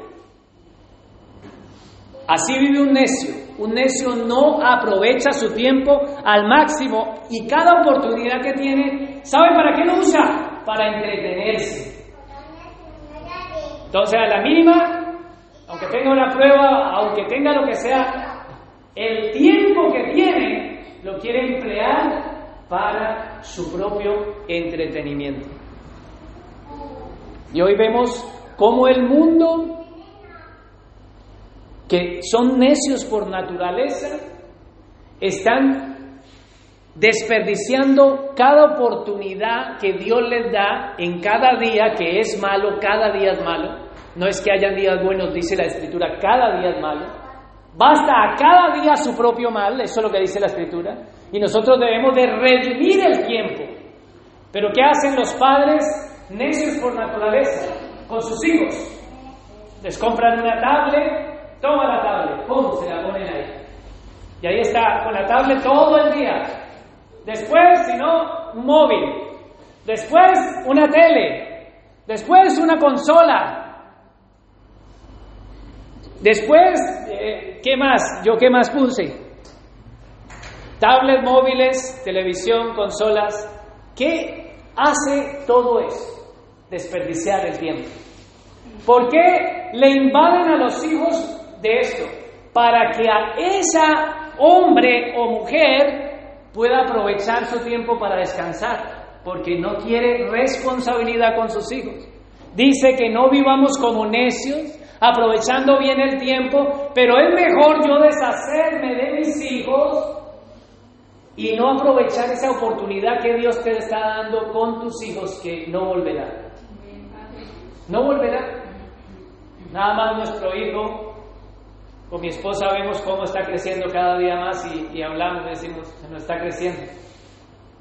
Así vive un necio. Un necio no aprovecha su tiempo al máximo y cada oportunidad que tiene, ¿sabe para qué lo usa? Para entretenerse. Entonces, a la mínima, aunque tenga una prueba, aunque tenga lo que sea, el tiempo que tiene lo quiere emplear para su propio entretenimiento. Y hoy vemos cómo el mundo que son necios por naturaleza, están desperdiciando cada oportunidad que Dios les da en cada día, que es malo, cada día es malo. No es que hayan días buenos, dice la Escritura, cada día es malo. Basta a cada día su propio mal, eso es lo que dice la Escritura. Y nosotros debemos de redimir el tiempo. Pero ¿qué hacen los padres necios por naturaleza con sus hijos? Les compran una tablet, Toma la tablet, ¡pum! Se la ponen ahí. Y ahí está, con la tablet todo el día. Después, si no, un móvil. Después, una tele. Después, una consola. Después, eh, ¿qué más? ¿Yo qué más puse? Tablets, móviles, televisión, consolas. ¿Qué hace todo eso? Desperdiciar el tiempo. ¿Por qué le invaden a los hijos de esto, para que a esa hombre o mujer pueda aprovechar su tiempo para descansar, porque no quiere responsabilidad con sus hijos. Dice que no vivamos como necios, aprovechando bien el tiempo, pero es mejor yo deshacerme de mis hijos y no aprovechar esa oportunidad que Dios te está dando con tus hijos que no volverá. No volverá. Nada más nuestro hijo con mi esposa vemos cómo está creciendo cada día más y, hablamos decimos, se nos está creciendo.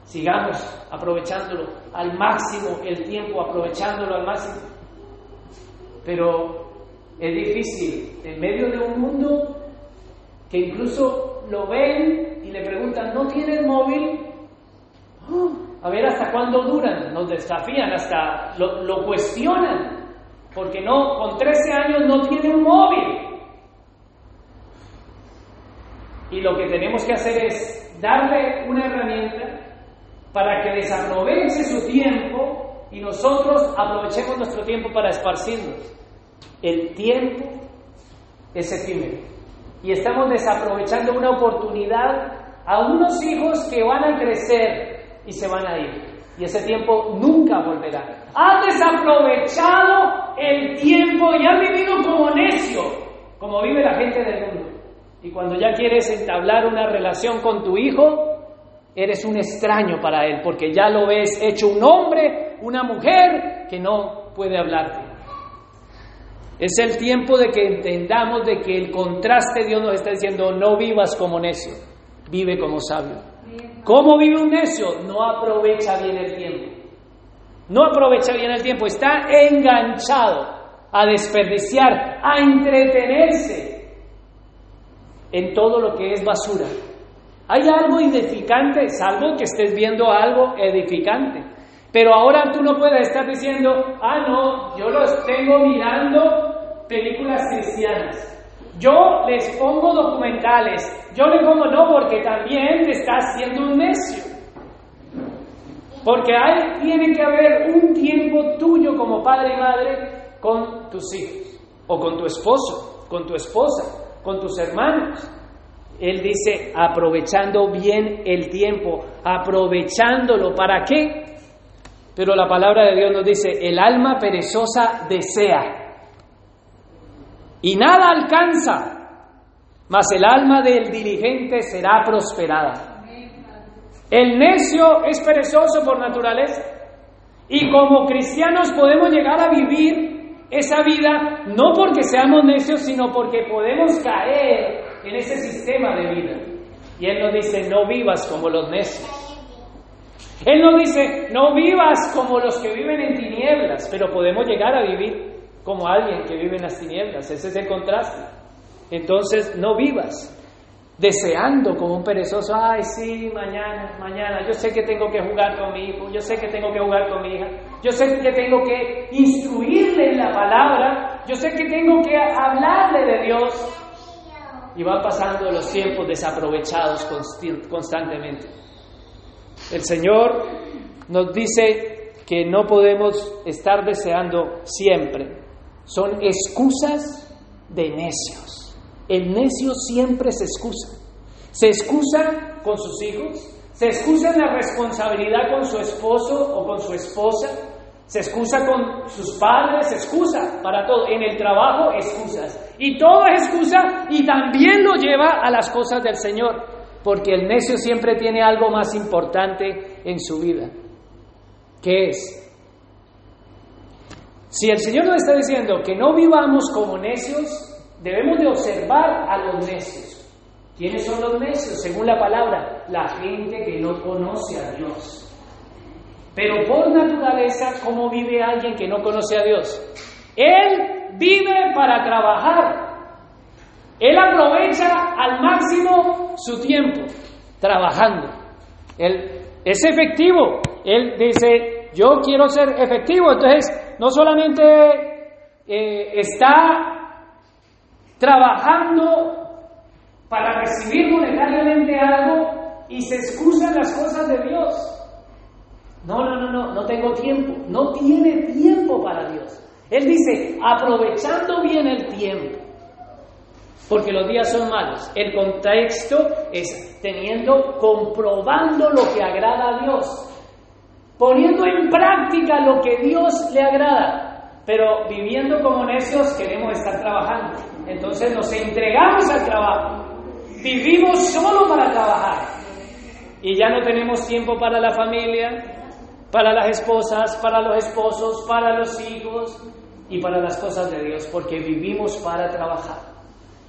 Sigamos aprovechándolo al máximo el tiempo, aprovechándolo al máximo. Pero es difícil, en medio de un mundo que incluso lo ven y le preguntan, ¿no tienes móvil? ¡Oh! a ver hasta cuándo duran, nos desafían, hasta lo, lo cuestionan, porque no, con 13 años no tiene un móvil. Y lo que tenemos que hacer es darle una herramienta para que desaproveche su tiempo y nosotros aprovechemos nuestro tiempo para esparcirnos. El tiempo es efímero. Y estamos desaprovechando una oportunidad a unos hijos que van a crecer y se van a ir. Y ese tiempo nunca volverá. Has desaprovechado el tiempo y has vivido como necio, como vive la gente del mundo. Y cuando ya quieres entablar una relación con tu hijo, eres un extraño para él, porque ya lo ves hecho un hombre, una mujer que no puede hablarte. Es el tiempo de que entendamos de que el contraste Dios nos está diciendo, no vivas como necio, vive como sabio. ¿Cómo vive un necio? No aprovecha bien el tiempo. No aprovecha bien el tiempo, está enganchado a desperdiciar, a entretenerse, en todo lo que es basura. Hay algo edificante, salvo que estés viendo algo edificante. Pero ahora tú no puedes estar diciendo, ah, no, yo los tengo mirando películas cristianas. Yo les pongo documentales. Yo le pongo no, porque también te estás haciendo un necio. Porque hay, tiene que haber un tiempo tuyo como padre y madre con tus hijos, o con tu esposo, con tu esposa, con tus hermanos. Él dice, aprovechando bien el tiempo, aprovechándolo. ¿Para qué? Pero la palabra de Dios nos dice, el alma perezosa desea y nada alcanza, mas el alma del diligente será prosperada. El necio es perezoso por naturaleza y como cristianos podemos llegar a vivir esa vida no porque seamos necios, sino porque podemos caer en ese sistema de vida. Y Él nos dice, no vivas como los necios. Él nos dice, no vivas como los que viven en tinieblas, pero podemos llegar a vivir como alguien que vive en las tinieblas. Ese es el contraste. Entonces, no vivas. Deseando como un perezoso, ay, sí, mañana, mañana, yo sé que tengo que jugar con mi hijo, yo sé que tengo que jugar con mi hija, yo sé que tengo que instruirle en la palabra, yo sé que tengo que hablarle de Dios. Y van pasando los tiempos desaprovechados constantemente. El Señor nos dice que no podemos estar deseando siempre. Son excusas de necios. El necio siempre se excusa. Se excusa con sus hijos, se excusa en la responsabilidad con su esposo o con su esposa, se excusa con sus padres, se excusa para todo. En el trabajo, excusas. Y todo es excusa y también lo lleva a las cosas del Señor, porque el necio siempre tiene algo más importante en su vida. ¿Qué es? Si el Señor nos está diciendo que no vivamos como necios, Debemos de observar a los necios. ¿Quiénes son los necios? Según la palabra, la gente que no conoce a Dios. Pero por naturaleza, ¿cómo vive alguien que no conoce a Dios? Él vive para trabajar. Él aprovecha al máximo su tiempo trabajando. Él es efectivo. Él dice, yo quiero ser efectivo. Entonces, no solamente eh, está trabajando para recibir monetariamente algo y se excusan las cosas de Dios. No, no, no, no, no tengo tiempo. No tiene tiempo para Dios. Él dice, aprovechando bien el tiempo, porque los días son malos. El contexto es teniendo, comprobando lo que agrada a Dios, poniendo en práctica lo que Dios le agrada. Pero viviendo como necios queremos estar trabajando. Entonces nos entregamos al trabajo. Vivimos solo para trabajar. Y ya no tenemos tiempo para la familia, para las esposas, para los esposos, para los hijos y para las cosas de Dios, porque vivimos para trabajar.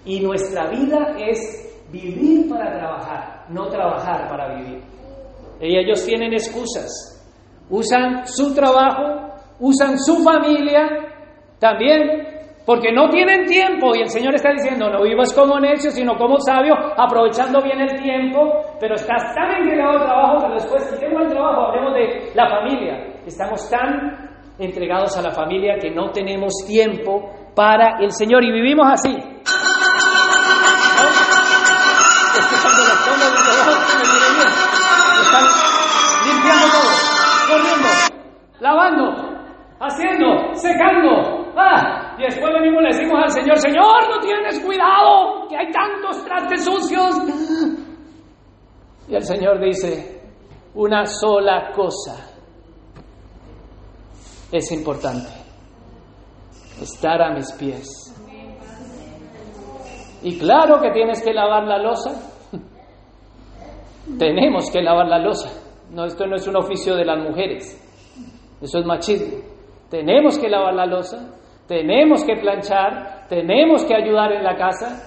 Y nuestra vida es vivir para trabajar, no trabajar para vivir. Y ellos tienen excusas. Usan su trabajo usan su familia también porque no tienen tiempo. Y el Señor está diciendo, no vivas como necio, sino como sabio, aprovechando bien el tiempo, pero estás tan entregado al trabajo que después quitemos el trabajo, hablemos de la familia. Estamos tan entregados a la familia que no tenemos tiempo para el Señor. Y vivimos así. Están limpiando todo, corriendo, lavando, haciendo, secando. Ah, y después venimos y le decimos al Señor, Señor, no tienes cuidado, que hay tantos trastes sucios. Y el Señor dice, una sola cosa es importante, estar a mis pies. Y claro que tienes que lavar la losa. [LAUGHS] Tenemos que lavar la losa. No, esto no es un oficio de las mujeres. Eso es machismo. Tenemos que lavar la losa, tenemos que planchar, tenemos que ayudar en la casa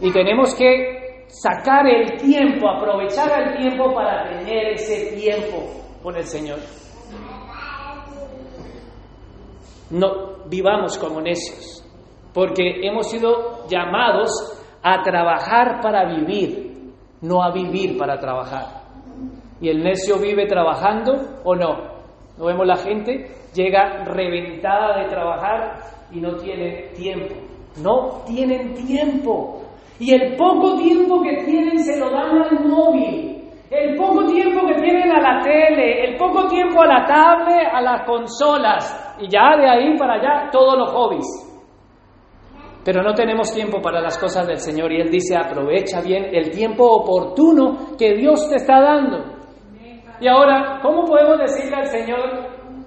y tenemos que sacar el tiempo, aprovechar el tiempo para tener ese tiempo con el Señor. No vivamos como necios, porque hemos sido llamados a trabajar para vivir, no a vivir para trabajar. ¿Y el necio vive trabajando o no? ¿No vemos la gente? Llega reventada de trabajar y no tiene tiempo. No tienen tiempo. Y el poco tiempo que tienen se lo dan al móvil. El poco tiempo que tienen a la tele, el poco tiempo a la tablet, a las consolas. Y ya de ahí para allá todos los hobbies. Pero no tenemos tiempo para las cosas del Señor y Él dice, aprovecha bien el tiempo oportuno que Dios te está dando. Y ahora, ¿cómo podemos decirle al Señor,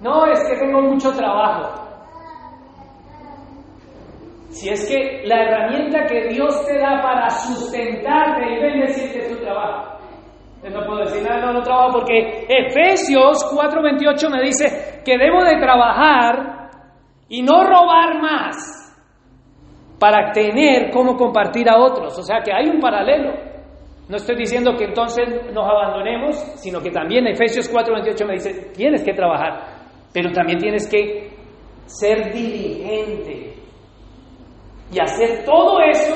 no, es que tengo mucho trabajo? Si es que la herramienta que Dios te da para sustentarte y bendecirte tu trabajo. Yo no puedo decir nada, no, no trabajo porque Efesios 4:28 me dice que debo de trabajar y no robar más para tener cómo compartir a otros. O sea que hay un paralelo. No estoy diciendo que entonces nos abandonemos, sino que también Efesios 4:28 me dice, tienes que trabajar, pero también tienes que ser diligente y hacer todo eso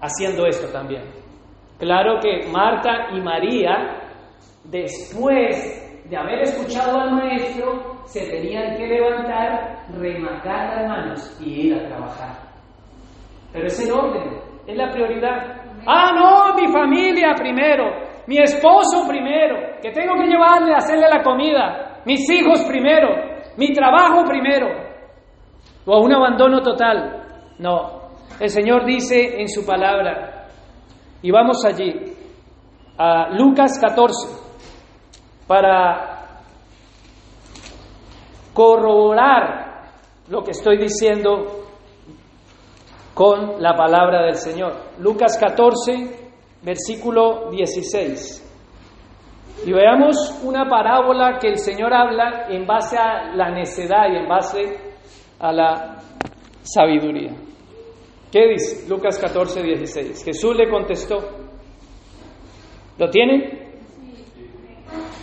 haciendo esto también. Claro que Marta y María, después de haber escuchado al maestro, se tenían que levantar, rematar las manos y ir a trabajar. Pero es el orden, es la prioridad. Ah, no, mi familia primero, mi esposo primero, que tengo que llevarle a hacerle la comida, mis hijos primero, mi trabajo primero, o un abandono total. No, el Señor dice en su palabra, y vamos allí, a Lucas 14, para corroborar lo que estoy diciendo con la palabra del Señor. Lucas 14, versículo 16. Y veamos una parábola que el Señor habla en base a la necedad y en base a la sabiduría. ¿Qué dice? Lucas 14, 16. Jesús le contestó. ¿Lo tienen?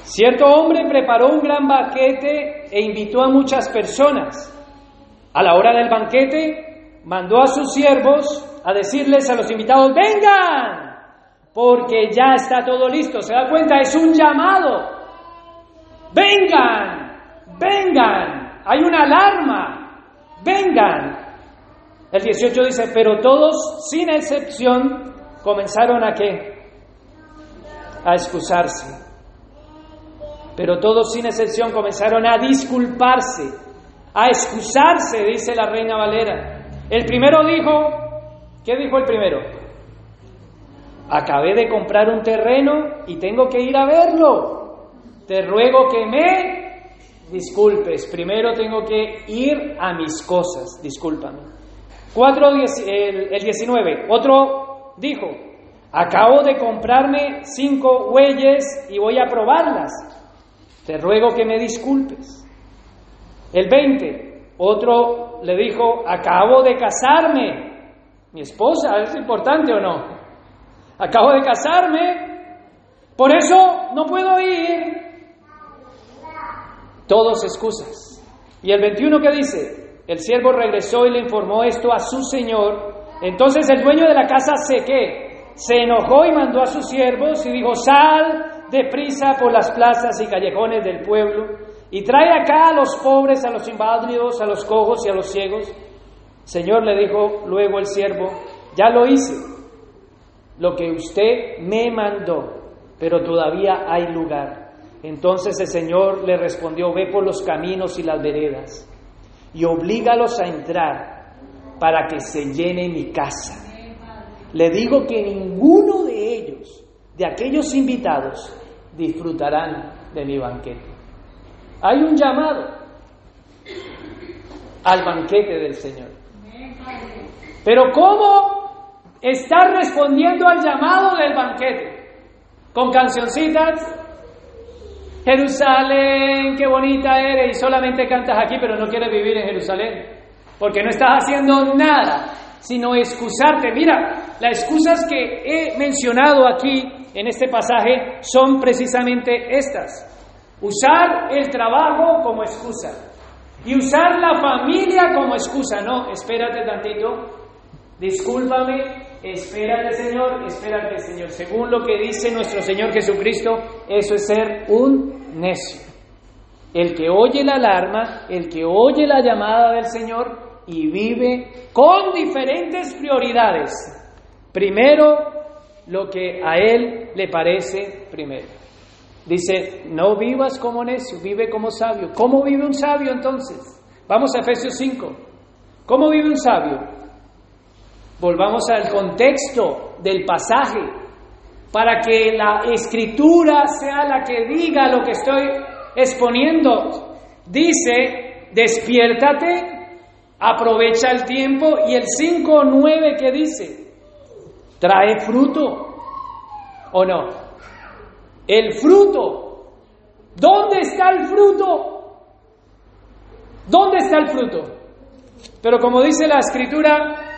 Cierto hombre preparó un gran banquete e invitó a muchas personas. A la hora del banquete, mandó a sus siervos a decirles a los invitados, vengan, porque ya está todo listo. ¿Se da cuenta? Es un llamado. Vengan, vengan. Hay una alarma. Vengan. El 18 dice, pero todos, sin excepción, comenzaron a qué? A excusarse. Pero todos, sin excepción, comenzaron a disculparse, a excusarse, dice la reina Valera. El primero dijo, ¿qué dijo el primero? Acabé de comprar un terreno y tengo que ir a verlo. Te ruego que me disculpes. Primero tengo que ir a mis cosas. Discúlpame. 4, el, 19. Otro dijo, acabo de comprarme cinco bueyes y voy a probarlas. Te ruego que me disculpes. El 20. Otro le dijo, acabo de casarme. Mi esposa, ¿es importante o no? Acabo de casarme, por eso no puedo ir. Todos excusas. Y el 21 que dice, el siervo regresó y le informó esto a su señor. Entonces el dueño de la casa se que se enojó y mandó a sus siervos y dijo, sal deprisa por las plazas y callejones del pueblo y trae acá a los pobres, a los inválidos, a los cojos y a los ciegos. Señor le dijo luego el siervo, ya lo hice, lo que usted me mandó, pero todavía hay lugar. Entonces el Señor le respondió, ve por los caminos y las veredas y oblígalos a entrar para que se llene mi casa. Le digo que ninguno de ellos, de aquellos invitados, disfrutarán de mi banquete. Hay un llamado al banquete del Señor. Pero ¿cómo está respondiendo al llamado del banquete? ¿Con cancioncitas? Jerusalén, qué bonita eres, y solamente cantas aquí, pero no quieres vivir en Jerusalén, porque no estás haciendo nada, sino excusarte. Mira, las excusas que he mencionado aquí en este pasaje son precisamente estas. Usar el trabajo como excusa y usar la familia como excusa. No, espérate tantito, discúlpame, espérate Señor, espérate Señor. Según lo que dice nuestro Señor Jesucristo, eso es ser un necio. El que oye la alarma, el que oye la llamada del Señor y vive con diferentes prioridades. Primero, lo que a Él le parece primero. Dice, no vivas como necio, vive como sabio. ¿Cómo vive un sabio entonces? Vamos a Efesios 5. ¿Cómo vive un sabio? Volvamos al contexto del pasaje para que la escritura sea la que diga lo que estoy exponiendo. Dice, despiértate, aprovecha el tiempo y el 5.9 que dice, trae fruto o no. El fruto. ¿Dónde está el fruto? ¿Dónde está el fruto? Pero como dice la escritura,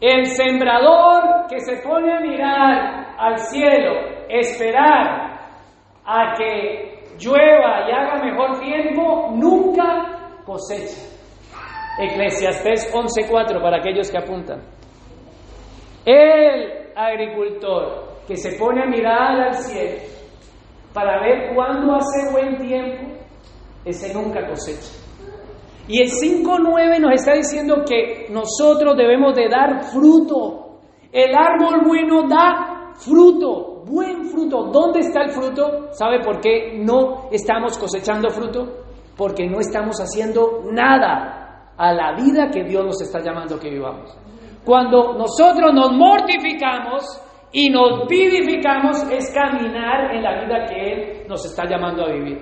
el sembrador que se pone a mirar al cielo, esperar a que llueva y haga mejor tiempo, nunca cosecha. Eclesiastés 11:4 para aquellos que apuntan. El agricultor que se pone a mirar al cielo para ver cuándo hace buen tiempo, ese nunca cosecha. Y el 5.9 nos está diciendo que nosotros debemos de dar fruto. El árbol bueno da fruto, buen fruto. ¿Dónde está el fruto? ¿Sabe por qué no estamos cosechando fruto? Porque no estamos haciendo nada a la vida que Dios nos está llamando que vivamos. Cuando nosotros nos mortificamos y nos vivificamos es caminar en la vida que Él nos está llamando a vivir.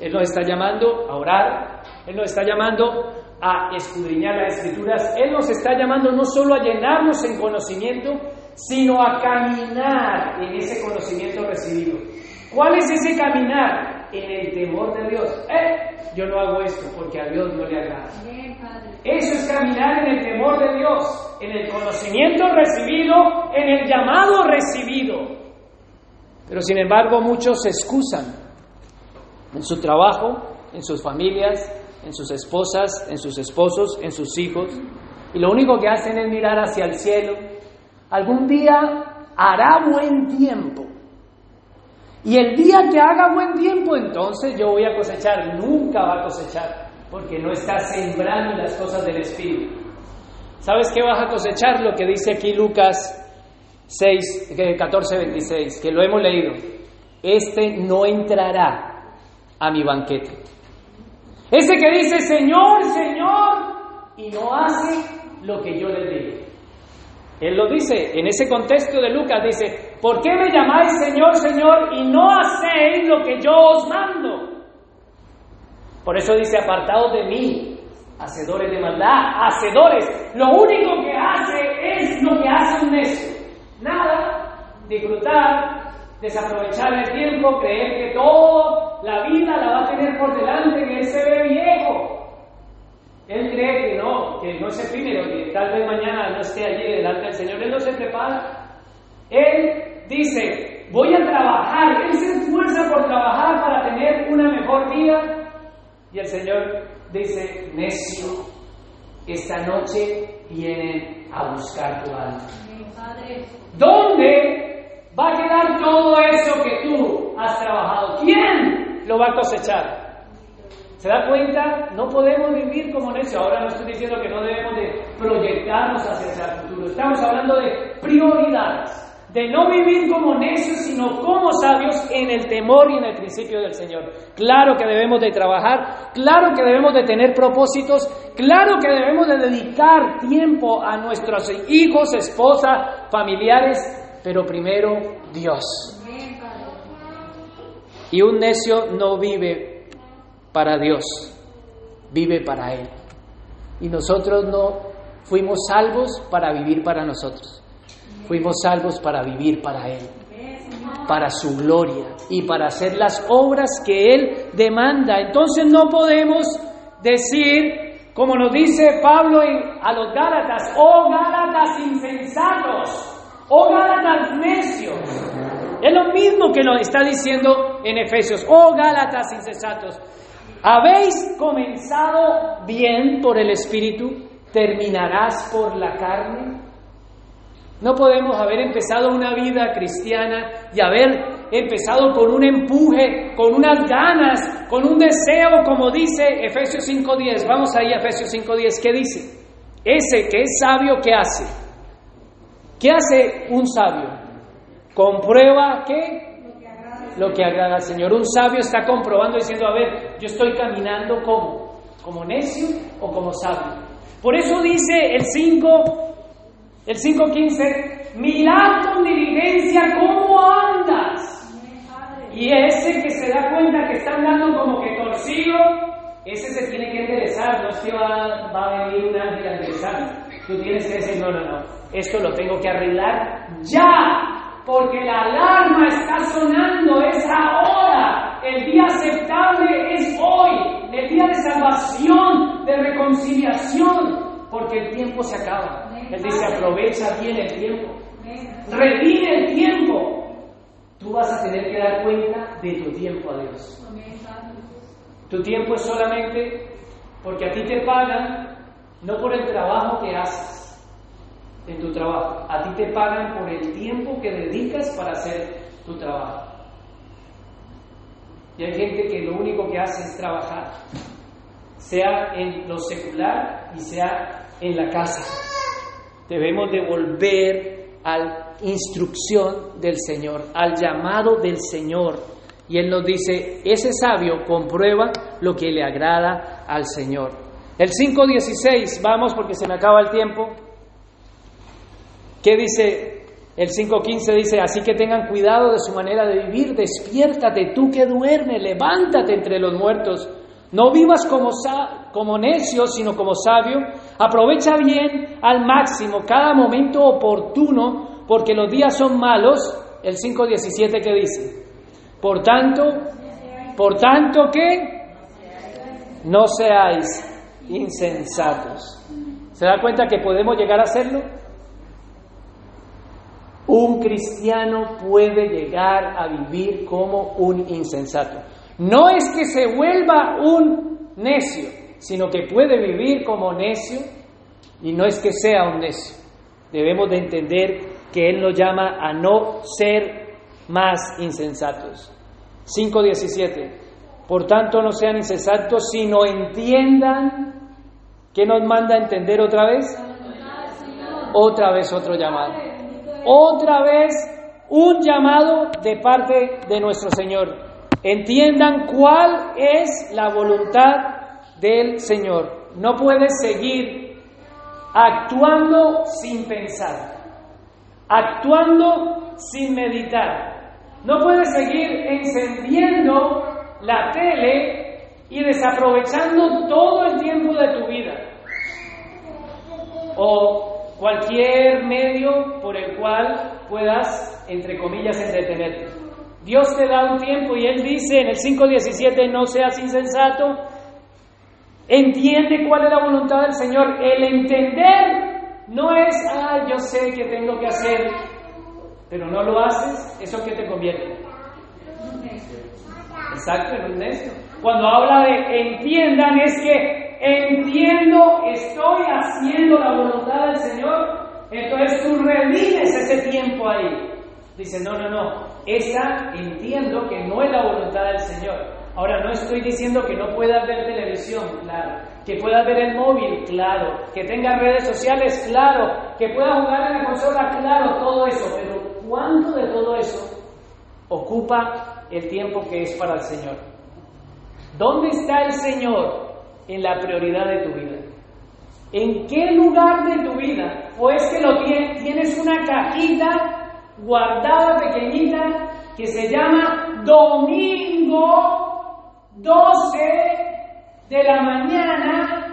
Él nos está llamando a orar, Él nos está llamando a escudriñar las escrituras, Él nos está llamando no solo a llenarnos en conocimiento, sino a caminar en ese conocimiento recibido. ¿Cuál es ese caminar? En el temor de Dios. Eh, yo no hago esto porque a Dios no le agrada. Eso es caminar en el temor de Dios, en el conocimiento recibido, en el llamado recibido. Pero sin embargo muchos se excusan en su trabajo, en sus familias, en sus esposas, en sus esposos, en sus hijos, y lo único que hacen es mirar hacia el cielo. Algún día hará buen tiempo. Y el día que haga buen tiempo, entonces yo voy a cosechar. Nunca va a cosechar, porque no está sembrando las cosas del Espíritu. ¿Sabes qué vas a cosechar? Lo que dice aquí Lucas 6, 14, 26, que lo hemos leído. Este no entrará a mi banquete. Ese que dice, Señor, Señor, y no hace lo que yo le digo. Él lo dice, en ese contexto de Lucas dice, ¿por qué me llamáis Señor, Señor y no hacéis lo que yo os mando? Por eso dice, apartados de mí, hacedores de maldad, hacedores. Lo único que hace es lo que hace un necio. Nada, disfrutar, desaprovechar el tiempo, creer que toda la vida la va a tener por delante, que él se viejo. Él cree que no, que no es efímero, que tal vez mañana no esté allí delante del Señor. Él no se prepara. Él dice, voy a trabajar. Él se esfuerza por trabajar para tener una mejor vida. Y el Señor dice, necio, esta noche vienen a buscar tu alma. ¿Dónde va a quedar todo eso que tú has trabajado? ¿Quién lo va a cosechar? ¿Se da cuenta? No podemos vivir como necios. Ahora no estoy diciendo que no debemos de proyectarnos hacia el futuro. Estamos hablando de prioridades. De no vivir como necios, sino como sabios en el temor y en el principio del Señor. Claro que debemos de trabajar, claro que debemos de tener propósitos, claro que debemos de dedicar tiempo a nuestros hijos, esposa, familiares, pero primero Dios. Y un necio no vive para Dios, vive para Él. Y nosotros no fuimos salvos para vivir para nosotros, fuimos salvos para vivir para Él, para su gloria y para hacer las obras que Él demanda. Entonces no podemos decir, como nos dice Pablo a los Gálatas, oh Gálatas insensatos, oh Gálatas necios. Es lo mismo que nos está diciendo en Efesios, oh Gálatas insensatos. Habéis comenzado bien por el Espíritu, terminarás por la carne. No podemos haber empezado una vida cristiana y haber empezado con un empuje, con unas ganas, con un deseo, como dice Efesios 5.10. Vamos ahí a Efesios 5.10. ¿Qué dice? Ese que es sabio, ¿qué hace? ¿Qué hace un sabio? Comprueba que lo que agrada al Señor. Un sabio está comprobando diciendo, a ver, yo estoy caminando como, como necio o como sabio. Por eso dice el 5, el 5.15, mirad con diligencia cómo andas. Y ese que se da cuenta que está andando como que torcido, ese se tiene que enderezar, no es que va, va a venir un ángel a enderezar. Tú tienes que decir, no, no, no, esto lo tengo que arreglar ya, porque la alarma está sonando, es ahora. El día aceptable es hoy, el día de salvación, de reconciliación, porque el tiempo se acaba. Él dice, aprovecha bien el tiempo, redime el tiempo. Tú vas a tener que dar cuenta de tu tiempo a Dios. Tu tiempo es solamente porque a ti te pagan no por el trabajo que haces, en tu trabajo. A ti te pagan por el tiempo que dedicas para hacer tu trabajo. Y hay gente que lo único que hace es trabajar, sea en lo secular y sea en la casa. Debemos de volver a la instrucción del Señor, al llamado del Señor. Y Él nos dice, ese sabio comprueba lo que le agrada al Señor. El 5.16, vamos porque se me acaba el tiempo. ¿Qué dice el 5.15 dice, así que tengan cuidado de su manera de vivir, despiértate tú que duermes, levántate entre los muertos, no vivas como, como necio, sino como sabio, aprovecha bien al máximo cada momento oportuno, porque los días son malos, el 5.17 que dice, por tanto, por tanto que no seáis insensatos. ¿Se da cuenta que podemos llegar a hacerlo? Un cristiano puede llegar a vivir como un insensato. No es que se vuelva un necio, sino que puede vivir como necio y no es que sea un necio. Debemos de entender que Él nos llama a no ser más insensatos. 5.17. Por tanto, no sean insensatos, sino entiendan que nos manda a entender otra vez. Otra vez otro llamado otra vez un llamado de parte de nuestro Señor. Entiendan cuál es la voluntad del Señor. No puedes seguir actuando sin pensar, actuando sin meditar. No puedes seguir encendiendo la tele y desaprovechando todo el tiempo de tu vida. O cualquier medio por el cual puedas, entre comillas, entretenerte. Dios te da un tiempo y Él dice en el 5.17, no seas insensato, entiende cuál es la voluntad del Señor. El entender no es, ah, yo sé que tengo que hacer, pero no lo haces, ¿eso que te convierte? Exacto, en un necio. Cuando habla de entiendan es que entiendo, estoy haciendo la voluntad del Señor, entonces tú revives ese tiempo ahí. Dice, no, no, no, esa entiendo que no es la voluntad del Señor. Ahora, no estoy diciendo que no puedas ver televisión, claro, que puedas ver el móvil, claro, que tengas redes sociales, claro, que puedas jugar en la consola, claro, todo eso, pero ¿cuánto de todo eso ocupa el tiempo que es para el Señor? ¿Dónde está el Señor en la prioridad de tu vida. ¿En qué lugar de tu vida? ¿O es que lo tienes, tienes una cajita guardada pequeñita que se llama domingo 12 de la mañana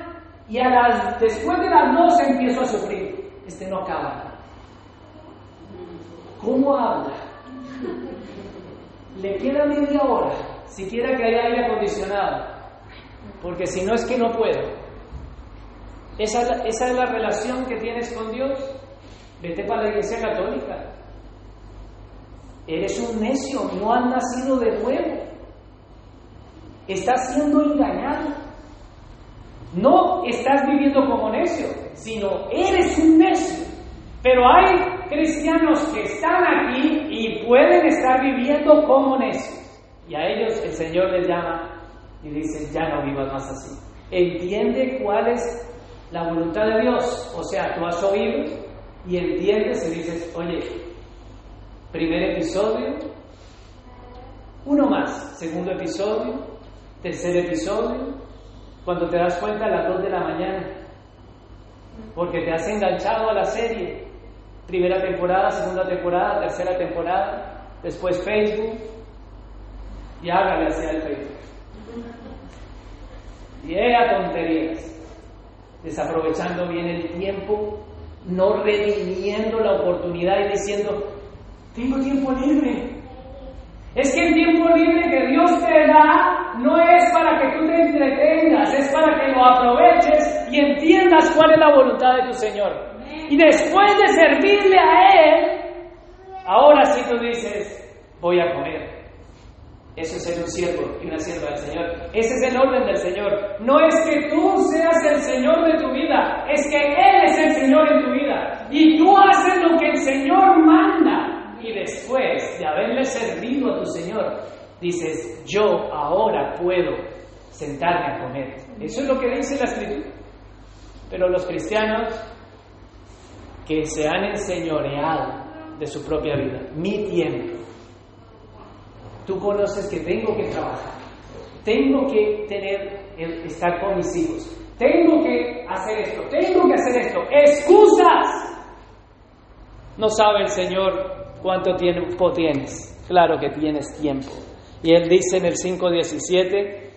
y a las, después de las 12 empiezo a sufrir? Este no acaba. ¿Cómo habla? Le queda media hora, siquiera que haya aire acondicionado porque si no es que no puedo. Esa, esa es la relación que tienes con Dios. Vete para la iglesia católica. Eres un necio, no has nacido de nuevo. Estás siendo engañado. No estás viviendo como necio, sino eres un necio. Pero hay cristianos que están aquí y pueden estar viviendo como necios. Y a ellos el Señor les llama y dice, ya no vivas más así. Entiende cuál es la voluntad de Dios. O sea, tú has oído y entiendes y dices, oye, primer episodio, uno más, segundo episodio, tercer episodio, cuando te das cuenta a las dos de la mañana, porque te has enganchado a la serie, primera temporada, segunda temporada, tercera temporada, después Facebook, y hágale hacia el Facebook. Llega tonterías, desaprovechando bien el tiempo, no redimiendo la oportunidad y diciendo, tengo tiempo libre. Es que el tiempo libre que Dios te da no es para que tú te entretengas, es para que lo aproveches y entiendas cuál es la voluntad de tu Señor. Y después de servirle a Él, ahora sí tú dices, voy a comer. Eso es ser un siervo y una sierva del Señor. Ese es el orden del Señor. No es que tú seas el Señor de tu vida, es que Él es el Señor en tu vida. Y tú haces lo que el Señor manda. Y después de haberle servido a tu Señor, dices, yo ahora puedo sentarme a comer. Eso es lo que dice la Escritura. Pero los cristianos que se han enseñoreado de su propia vida, mi tiempo, Tú conoces que tengo que trabajar, tengo que tener, estar con mis hijos, tengo que hacer esto, tengo que hacer esto. Excusas. No sabe el Señor cuánto tiempo tienes. Claro que tienes tiempo. Y Él dice en el 5.17,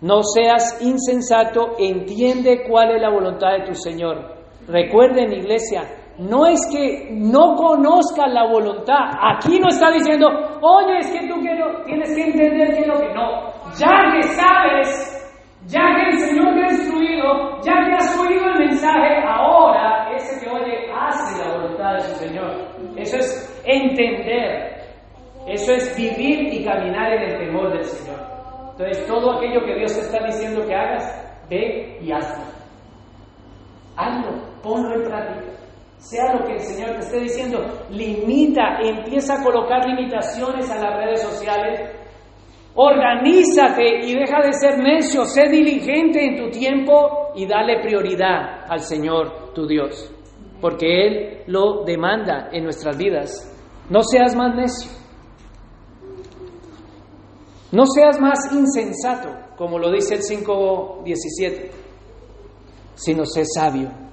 no seas insensato, entiende cuál es la voluntad de tu Señor. Recuerden, iglesia, no es que no conozcas la voluntad. Aquí no está diciendo, oye, es que tú tienes que entender que lo que no. Ya que sabes, ya que el Señor te ha instruido, ya que has oído el mensaje, ahora ese que oye hace la voluntad de su Señor. Eso es entender. Eso es vivir y caminar en el temor del Señor. Entonces, todo aquello que Dios te está diciendo que hagas, ve y hazlo. Hazlo, ponlo en práctica. Sea lo que el Señor te esté diciendo, limita, empieza a colocar limitaciones a las redes sociales. Organízate y deja de ser necio, sé diligente en tu tiempo y dale prioridad al Señor tu Dios, porque Él lo demanda en nuestras vidas. No seas más necio, no seas más insensato, como lo dice el 5.17, sino sé sabio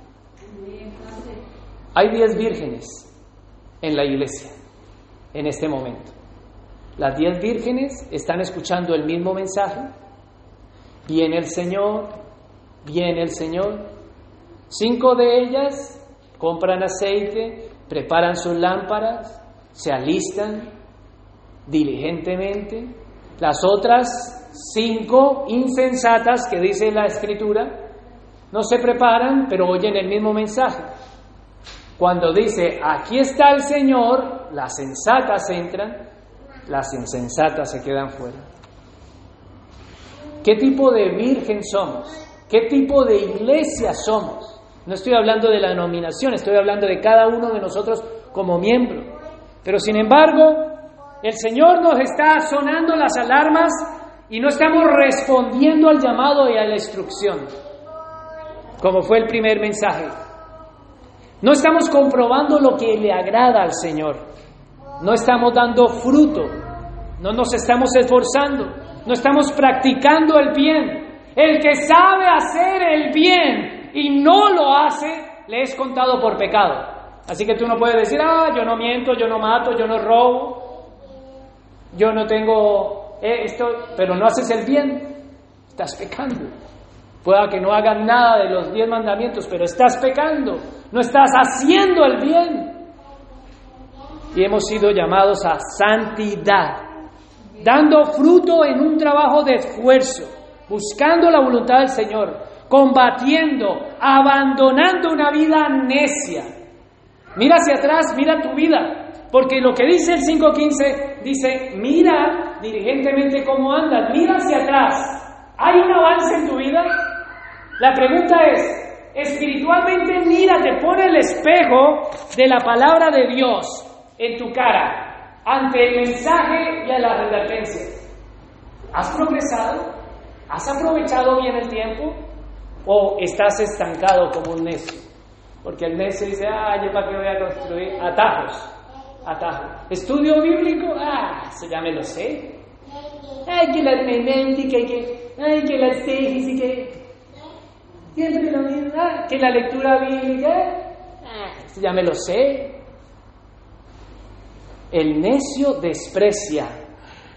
hay diez vírgenes en la iglesia en este momento. Las diez vírgenes están escuchando el mismo mensaje. Viene el Señor, viene el Señor. Cinco de ellas compran aceite, preparan sus lámparas, se alistan diligentemente. Las otras cinco insensatas que dice la escritura no se preparan, pero oyen el mismo mensaje. Cuando dice, aquí está el Señor, las sensatas entran, las insensatas se quedan fuera. ¿Qué tipo de virgen somos? ¿Qué tipo de iglesia somos? No estoy hablando de la denominación, estoy hablando de cada uno de nosotros como miembro. Pero sin embargo, el Señor nos está sonando las alarmas y no estamos respondiendo al llamado y a la instrucción, como fue el primer mensaje. No estamos comprobando lo que le agrada al Señor. No estamos dando fruto. No nos estamos esforzando. No estamos practicando el bien. El que sabe hacer el bien y no lo hace, le es contado por pecado. Así que tú no puedes decir, ah, yo no miento, yo no mato, yo no robo, yo no tengo esto, pero no haces el bien. Estás pecando. Pueda que no hagas nada de los diez mandamientos, pero estás pecando no estás haciendo el bien. Y hemos sido llamados a santidad, dando fruto en un trabajo de esfuerzo, buscando la voluntad del Señor, combatiendo, abandonando una vida necia. Mira hacia atrás, mira tu vida, porque lo que dice el 5.15 dice, mira diligentemente cómo andas, mira hacia atrás. ¿Hay un avance en tu vida? La pregunta es, espiritualmente mira, te pone el espejo de la palabra de Dios en tu cara ante el mensaje y a la advertencia. ¿Has progresado? ¿Has aprovechado bien el tiempo? ¿O estás estancado como un necio? Porque el necio dice, ah, yo para qué voy a construir atajos. Atajos. ¿Estudio bíblico? Ah, eso ya me lo sé. Ay, que la hermenéutica, que, ay, que la y que Siempre lo mismo, ah, que la lectura bíblica, ah, ya me lo sé. El necio desprecia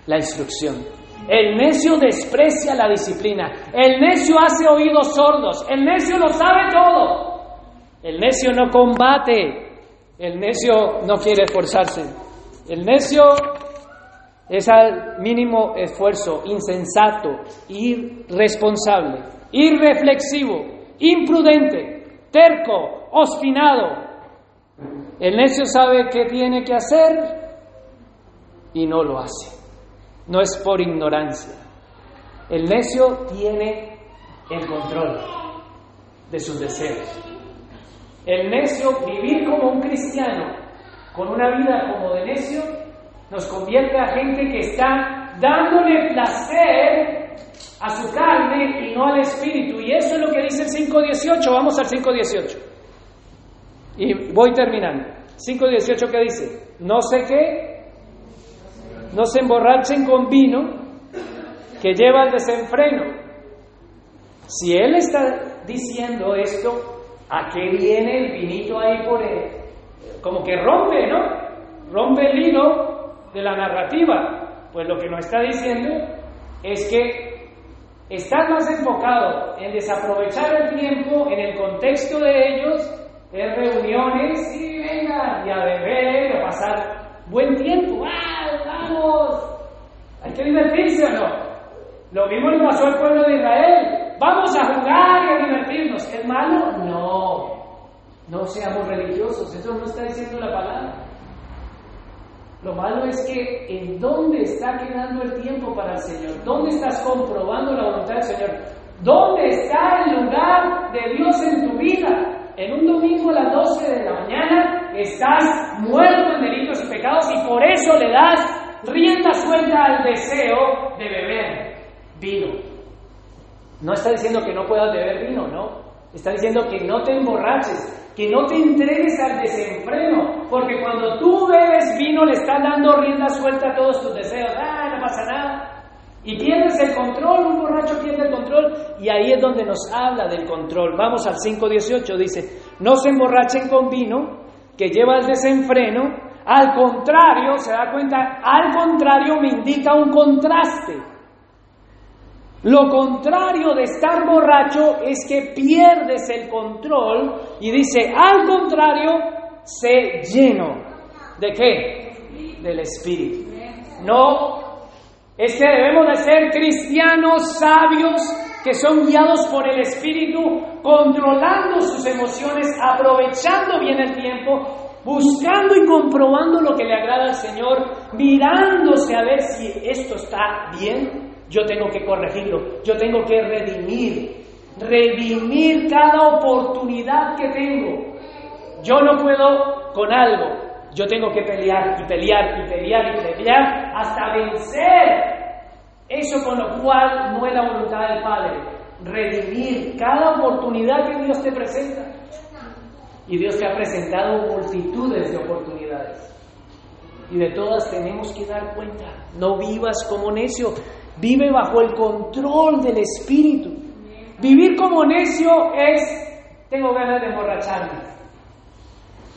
la instrucción. El necio desprecia la disciplina. El necio hace oídos sordos. El necio lo sabe todo. El necio no combate. El necio no quiere esforzarse. El necio es al mínimo esfuerzo, insensato, irresponsable, irreflexivo, imprudente, terco, obstinado. El necio sabe qué tiene que hacer y no lo hace. no es por ignorancia. El necio tiene el control de sus deseos. El necio, vivir como un cristiano, con una vida como de necio, nos convierte a gente que está dándole placer a su carne y no al espíritu. Y eso es lo que dice el 5.18. Vamos al 5.18. Y voy terminando. 5.18 que dice, no sé qué, no se emborrachen con vino que lleva al desenfreno. Si él está diciendo esto, ¿a qué viene el vinito ahí por él? Como que rompe, ¿no? Rompe el hilo de la narrativa. Pues lo que nos está diciendo es que estás más enfocado en desaprovechar el tiempo en el contexto de ellos, en reuniones, y venga, y a beber, a pasar buen tiempo. ¡Ah, vamos! Hay que divertirse o no. Lo mismo le pasó al pueblo de Israel. Vamos a jugar y a divertirnos. ¿Es malo? No. No seamos religiosos. Eso no está diciendo la palabra. Lo malo es que en dónde está quedando el tiempo para el Señor. ¿Dónde estás comprobando la voluntad del Señor? ¿Dónde está el lugar de Dios en tu vida? En un domingo a las 12 de la mañana estás muerto en delitos y pecados y por eso le das rienda suelta al deseo de beber vino. No está diciendo que no puedas beber vino, no. Está diciendo que no te emborraches, que no te entregues al desenfreno, porque cuando tú bebes vino le estás dando rienda suelta a todos tus deseos. Ah, no pasa nada. Y pierdes el control, un borracho pierde el control, y ahí es donde nos habla del control. Vamos al 5.18, dice, no se emborrachen con vino que lleva al desenfreno, al contrario, se da cuenta, al contrario me indica un contraste. Lo contrario de estar borracho es que pierdes el control y dice, al contrario, sé lleno. ¿De qué? Del Espíritu. No, es que debemos de ser cristianos sabios que son guiados por el Espíritu, controlando sus emociones, aprovechando bien el tiempo, buscando y comprobando lo que le agrada al Señor, mirándose a ver si esto está bien, yo tengo que corregirlo, yo tengo que redimir, redimir cada oportunidad que tengo. Yo no puedo con algo, yo tengo que pelear y pelear y pelear y pelear hasta vencer. Eso con lo cual no es la voluntad del Padre. Redimir cada oportunidad que Dios te presenta. Y Dios te ha presentado multitudes de oportunidades. Y de todas tenemos que dar cuenta. No vivas como necio. Vive bajo el control del Espíritu. Vivir como necio es, tengo ganas de emborracharme.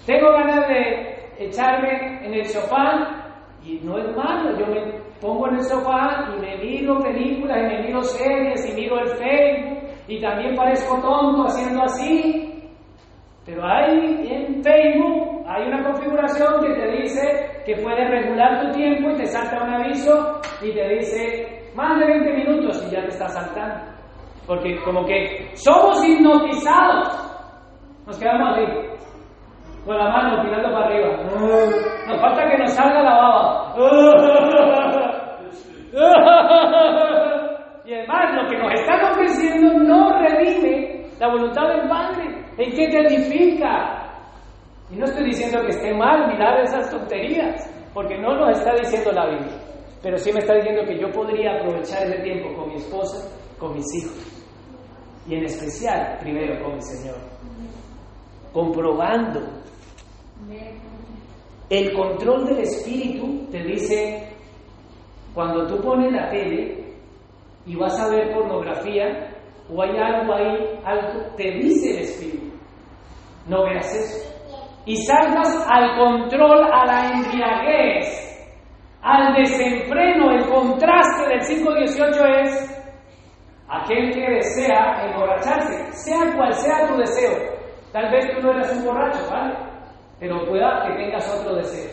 Tengo ganas de echarme en el sofá y no es malo. Yo me pongo en el sofá y me miro películas y me miro series y miro el Facebook y también parezco tonto haciendo así. Pero hay en Facebook, hay una configuración que te dice que puedes regular tu tiempo y te salta un aviso y te dice más de 20 minutos y ya te está saltando. Porque como que somos hipnotizados. Nos quedamos así, con la mano tirando para arriba. Nos falta que nos salga la baba. [LAUGHS] Y además lo que nos están ofreciendo no redime la voluntad del Padre. ¿En qué te edifica? Y no estoy diciendo que esté mal mirar esas tonterías, porque no nos está diciendo la Biblia. Pero sí me está diciendo que yo podría aprovechar ese tiempo con mi esposa, con mis hijos. Y en especial, primero, con mi Señor. Comprobando. El control del espíritu te dice, cuando tú pones la tele y vas a ver pornografía, o hay algo ahí, algo, te dice el espíritu. No veas eso. Y salgas al control, a la embriaguez, al desenfreno, el contraste del 5.18 es aquel que desea emborracharse, sea cual sea tu deseo. Tal vez tú no eres un borracho, ¿vale? Pero pueda que tengas otro deseo.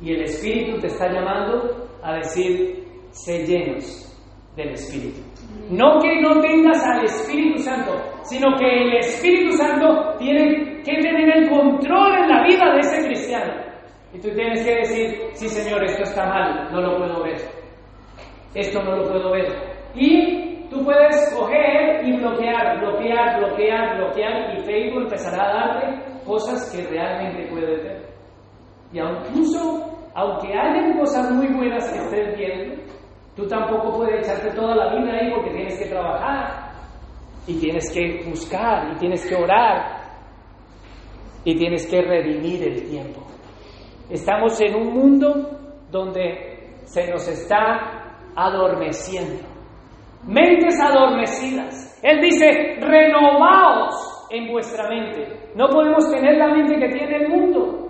Y el Espíritu te está llamando a decir, sé llenos del Espíritu. No que no tengas al Espíritu Santo, sino que el Espíritu Santo tiene que tener el control en la vida de ese cristiano. Y tú tienes que decir, sí Señor, esto está mal, no lo puedo ver. esto no lo puedo ver. Y tú puedes coger y bloquear, bloquear, bloquear, bloquear y Facebook empezará a darte cosas que realmente puedes ver. Y incluso, aunque hayan cosas muy buenas que estés viendo, tú tampoco puedes echarte toda la vida ahí porque tienes que trabajar y tienes que buscar y tienes que orar y tienes que redimir el tiempo. Estamos en un mundo donde se nos está adormeciendo. Mentes adormecidas. Él dice, renovaos en vuestra mente. No podemos tener la mente que tiene el mundo.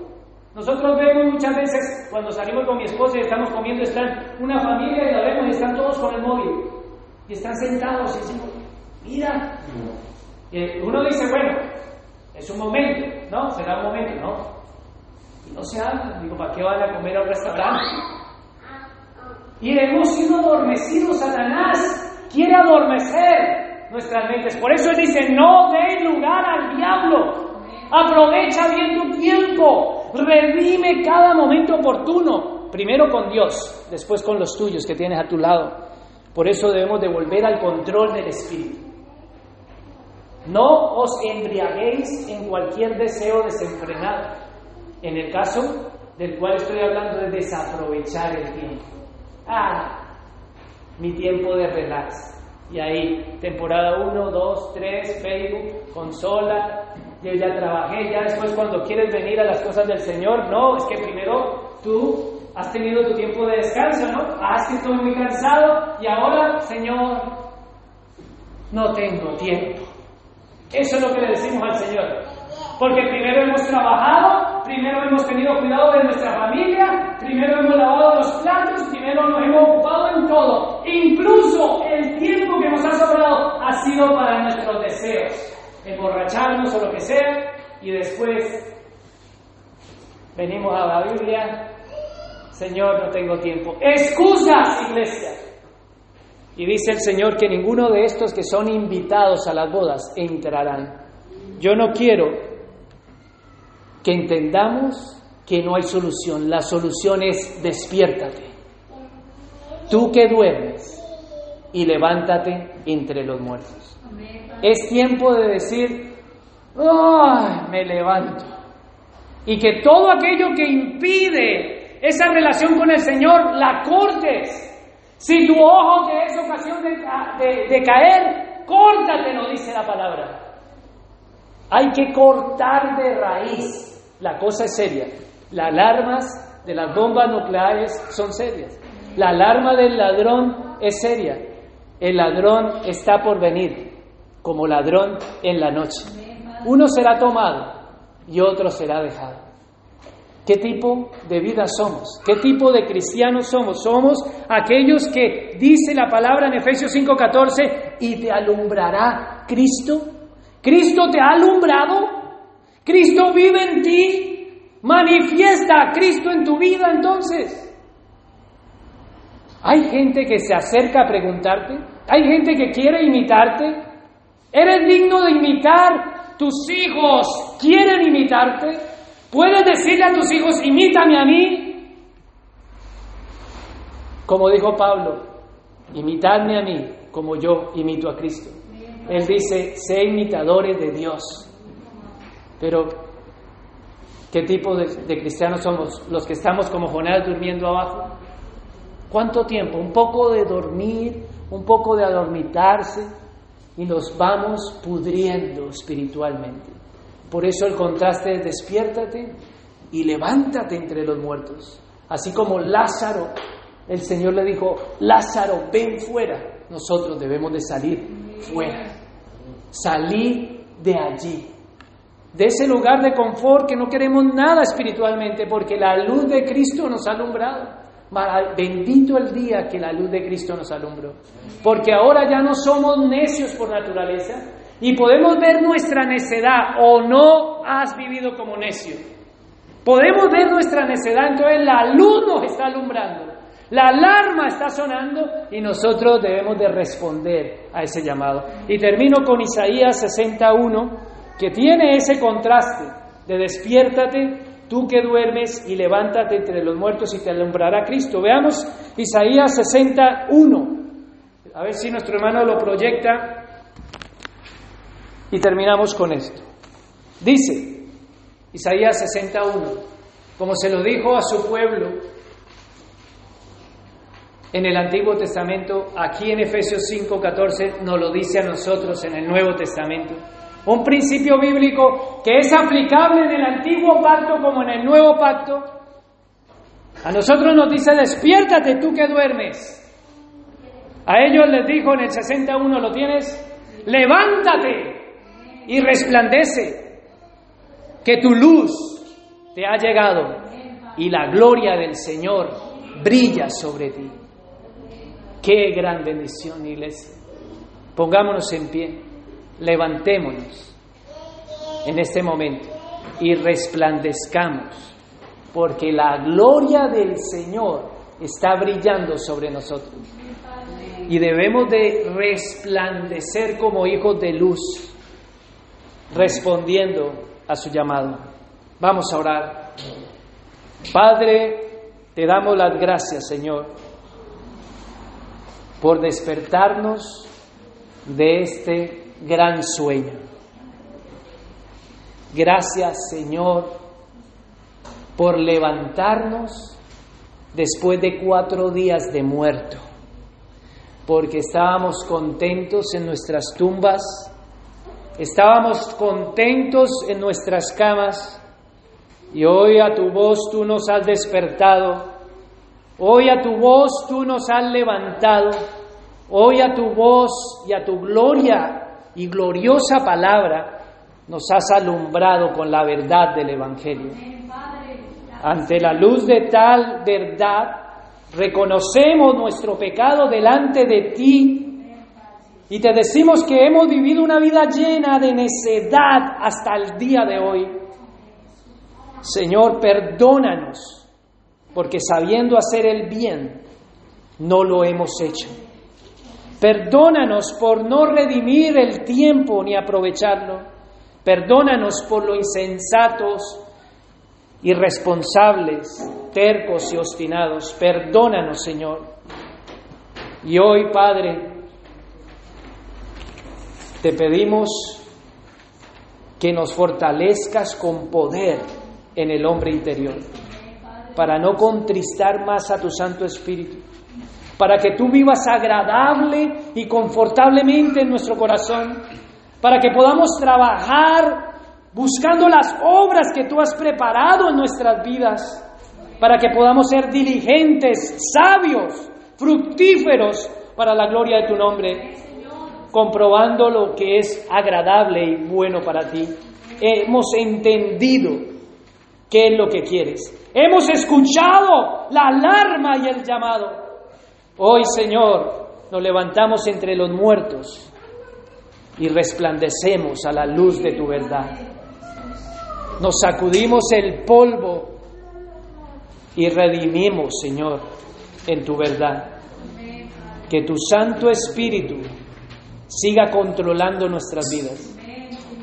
Nosotros vemos muchas veces, cuando salimos con mi esposa y estamos comiendo, están una familia y la vemos y están todos con el móvil. Y están sentados y decimos, mira. Y uno dice, bueno, es un momento, ¿no? Será un momento, ¿no? No se habla. Digo, ¿para qué van a comer a un restaurante? Y hemos sido adormecidos. Satanás quiere adormecer nuestras mentes. Por eso él dice, no dé lugar al diablo. Aprovecha bien tu tiempo. Redime cada momento oportuno. Primero con Dios, después con los tuyos que tienes a tu lado. Por eso debemos de volver al control del Espíritu. No os embriaguéis en cualquier deseo desenfrenado. En el caso del cual estoy hablando de desaprovechar el tiempo. Ah, mi tiempo de relax. Y ahí, temporada 1, 2, 3, Facebook, consola, yo ya trabajé, ya después cuando quieres venir a las cosas del Señor, no, es que primero tú has tenido tu tiempo de descanso, ¿no? Has que estoy muy cansado y ahora, Señor, no tengo tiempo. Eso es lo que le decimos al Señor. Porque primero hemos trabajado, primero hemos tenido cuidado de nuestra familia, primero hemos lavado los platos, primero nos hemos ocupado en todo. Incluso el tiempo que nos ha sobrado ha sido para nuestros deseos, emborracharnos o lo que sea, y después venimos a la Biblia, Señor, no tengo tiempo. Excusas, iglesia. Y dice el Señor que ninguno de estos que son invitados a las bodas entrarán. Yo no quiero que entendamos que no hay solución. La solución es despiértate. Tú que duermes y levántate entre los muertos. Es tiempo de decir, ¡ay! Me levanto. Y que todo aquello que impide esa relación con el Señor la cortes si tu ojo te es ocasión de, caer, córtate, no dice la palabra. Hay que cortar de raíz. La cosa es seria. Las alarmas de las bombas nucleares son serias. La alarma del ladrón es seria. El ladrón está por venir, como ladrón en la noche. Uno será tomado y otro será dejado. ¿Qué tipo de vida somos? ¿Qué tipo de cristianos somos? Somos aquellos que dice la palabra en Efesios 5:14 y te alumbrará Cristo. Cristo te ha alumbrado. Cristo vive en ti. Manifiesta a Cristo en tu vida entonces. Hay gente que se acerca a preguntarte. Hay gente que quiere imitarte. ¿Eres digno de imitar? ¿Tus hijos quieren imitarte? Puedes decirle a tus hijos, imítame a mí. Como dijo Pablo, imitadme a mí como yo imito a Cristo. Él dice, sé imitadores de Dios. Pero, ¿qué tipo de, cristianos somos? Los que estamos como Jonás durmiendo abajo. ¿Cuánto tiempo? Un poco de dormir, un poco de adormitarse y nos vamos pudriendo espiritualmente. Por eso el contraste es despiértate y levántate entre los muertos. Así como Lázaro, el Señor le dijo, Lázaro, ven fuera. Nosotros debemos de salir fuera. Salir de allí. De ese lugar de confort que no queremos nada espiritualmente porque la luz de Cristo nos ha alumbrado. Bendito el día que la luz de Cristo nos alumbró. Porque ahora ya no somos necios por naturaleza, y podemos ver nuestra necedad o no has vivido como necio. Podemos ver nuestra necedad, entonces la luz nos está alumbrando, la alarma está sonando y nosotros debemos de responder a ese llamado. Y termino con Isaías 61, que tiene ese contraste de despiértate tú que duermes y levántate entre los muertos y te alumbrará Cristo. Veamos Isaías 61. A ver si nuestro hermano lo proyecta y terminamos con esto. Dice Isaías 61, como se lo dijo a su pueblo en el Antiguo Testamento, aquí en Efesios 5:14 nos lo dice a nosotros en el Nuevo Testamento. Un principio bíblico que es aplicable en el antiguo pacto como en el nuevo pacto. A nosotros nos dice, despiértate tú que duermes. A ellos les dijo en el 61, ¿lo tienes? Levántate y resplandece, que tu luz te ha llegado y la gloria del Señor brilla sobre ti. Qué gran bendición, iglesia. Pongámonos en pie levantémonos en este momento y resplandezcamos, porque la gloria del Señor está brillando sobre nosotros. Y debemos de resplandecer como hijos de luz, respondiendo a su llamado. Vamos a orar. Padre, te damos las gracias, Señor, por despertarnos de este gran sueño. Gracias Señor por levantarnos después de cuatro días de muerto, porque estábamos contentos en nuestras tumbas, estábamos contentos en nuestras camas, y hoy a tu voz tú nos has despertado, hoy a tu voz tú nos has levantado, hoy a tu voz y a tu gloria y gloriosa palabra nos has alumbrado con la verdad del Evangelio. Ante la luz de tal verdad, reconocemos nuestro pecado delante de ti y te decimos que hemos vivido una vida llena de necedad hasta el día de hoy. Señor, perdónanos, porque sabiendo hacer el bien, no lo hemos hecho. Perdónanos por no redimir el tiempo ni aprovecharlo. Perdónanos por lo insensatos, irresponsables, tercos y obstinados. Perdónanos, Señor. Y hoy, Padre, te pedimos que nos fortalezcas con poder en el hombre interior, para no contristar más a tu Santo Espíritu para que tú vivas agradable y confortablemente en nuestro corazón, para que podamos trabajar buscando las obras que tú has preparado en nuestras vidas, para que podamos ser diligentes, sabios, fructíferos para la gloria de tu nombre, comprobando lo que es agradable y bueno para ti. Hemos entendido qué es lo que quieres. Hemos escuchado la alarma y el llamado. Hoy, Señor, nos levantamos entre los muertos y resplandecemos a la luz de tu verdad. Nos sacudimos el polvo y redimimos, Señor, en tu verdad. Que tu Santo Espíritu siga controlando nuestras vidas.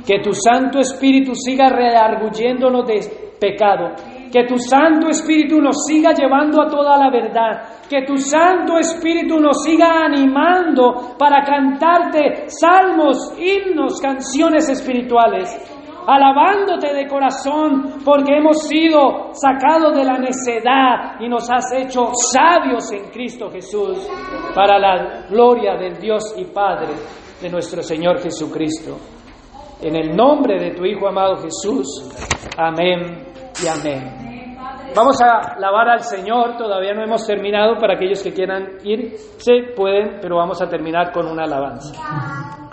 Que tu Santo Espíritu siga rearguyéndonos de pecado. Que tu Santo Espíritu nos siga llevando a toda la verdad. Que tu Santo Espíritu nos siga animando para cantarte salmos, himnos, canciones espirituales, alabándote de corazón porque hemos sido sacados de la necedad y nos has hecho sabios en Cristo Jesús para la gloria del Dios y Padre de nuestro Señor Jesucristo. En el nombre de tu Hijo amado Jesús, amén y amén. Vamos a alabar al Señor, todavía no hemos terminado, para aquellos que quieran ir, se pueden, pero vamos a terminar con una alabanza.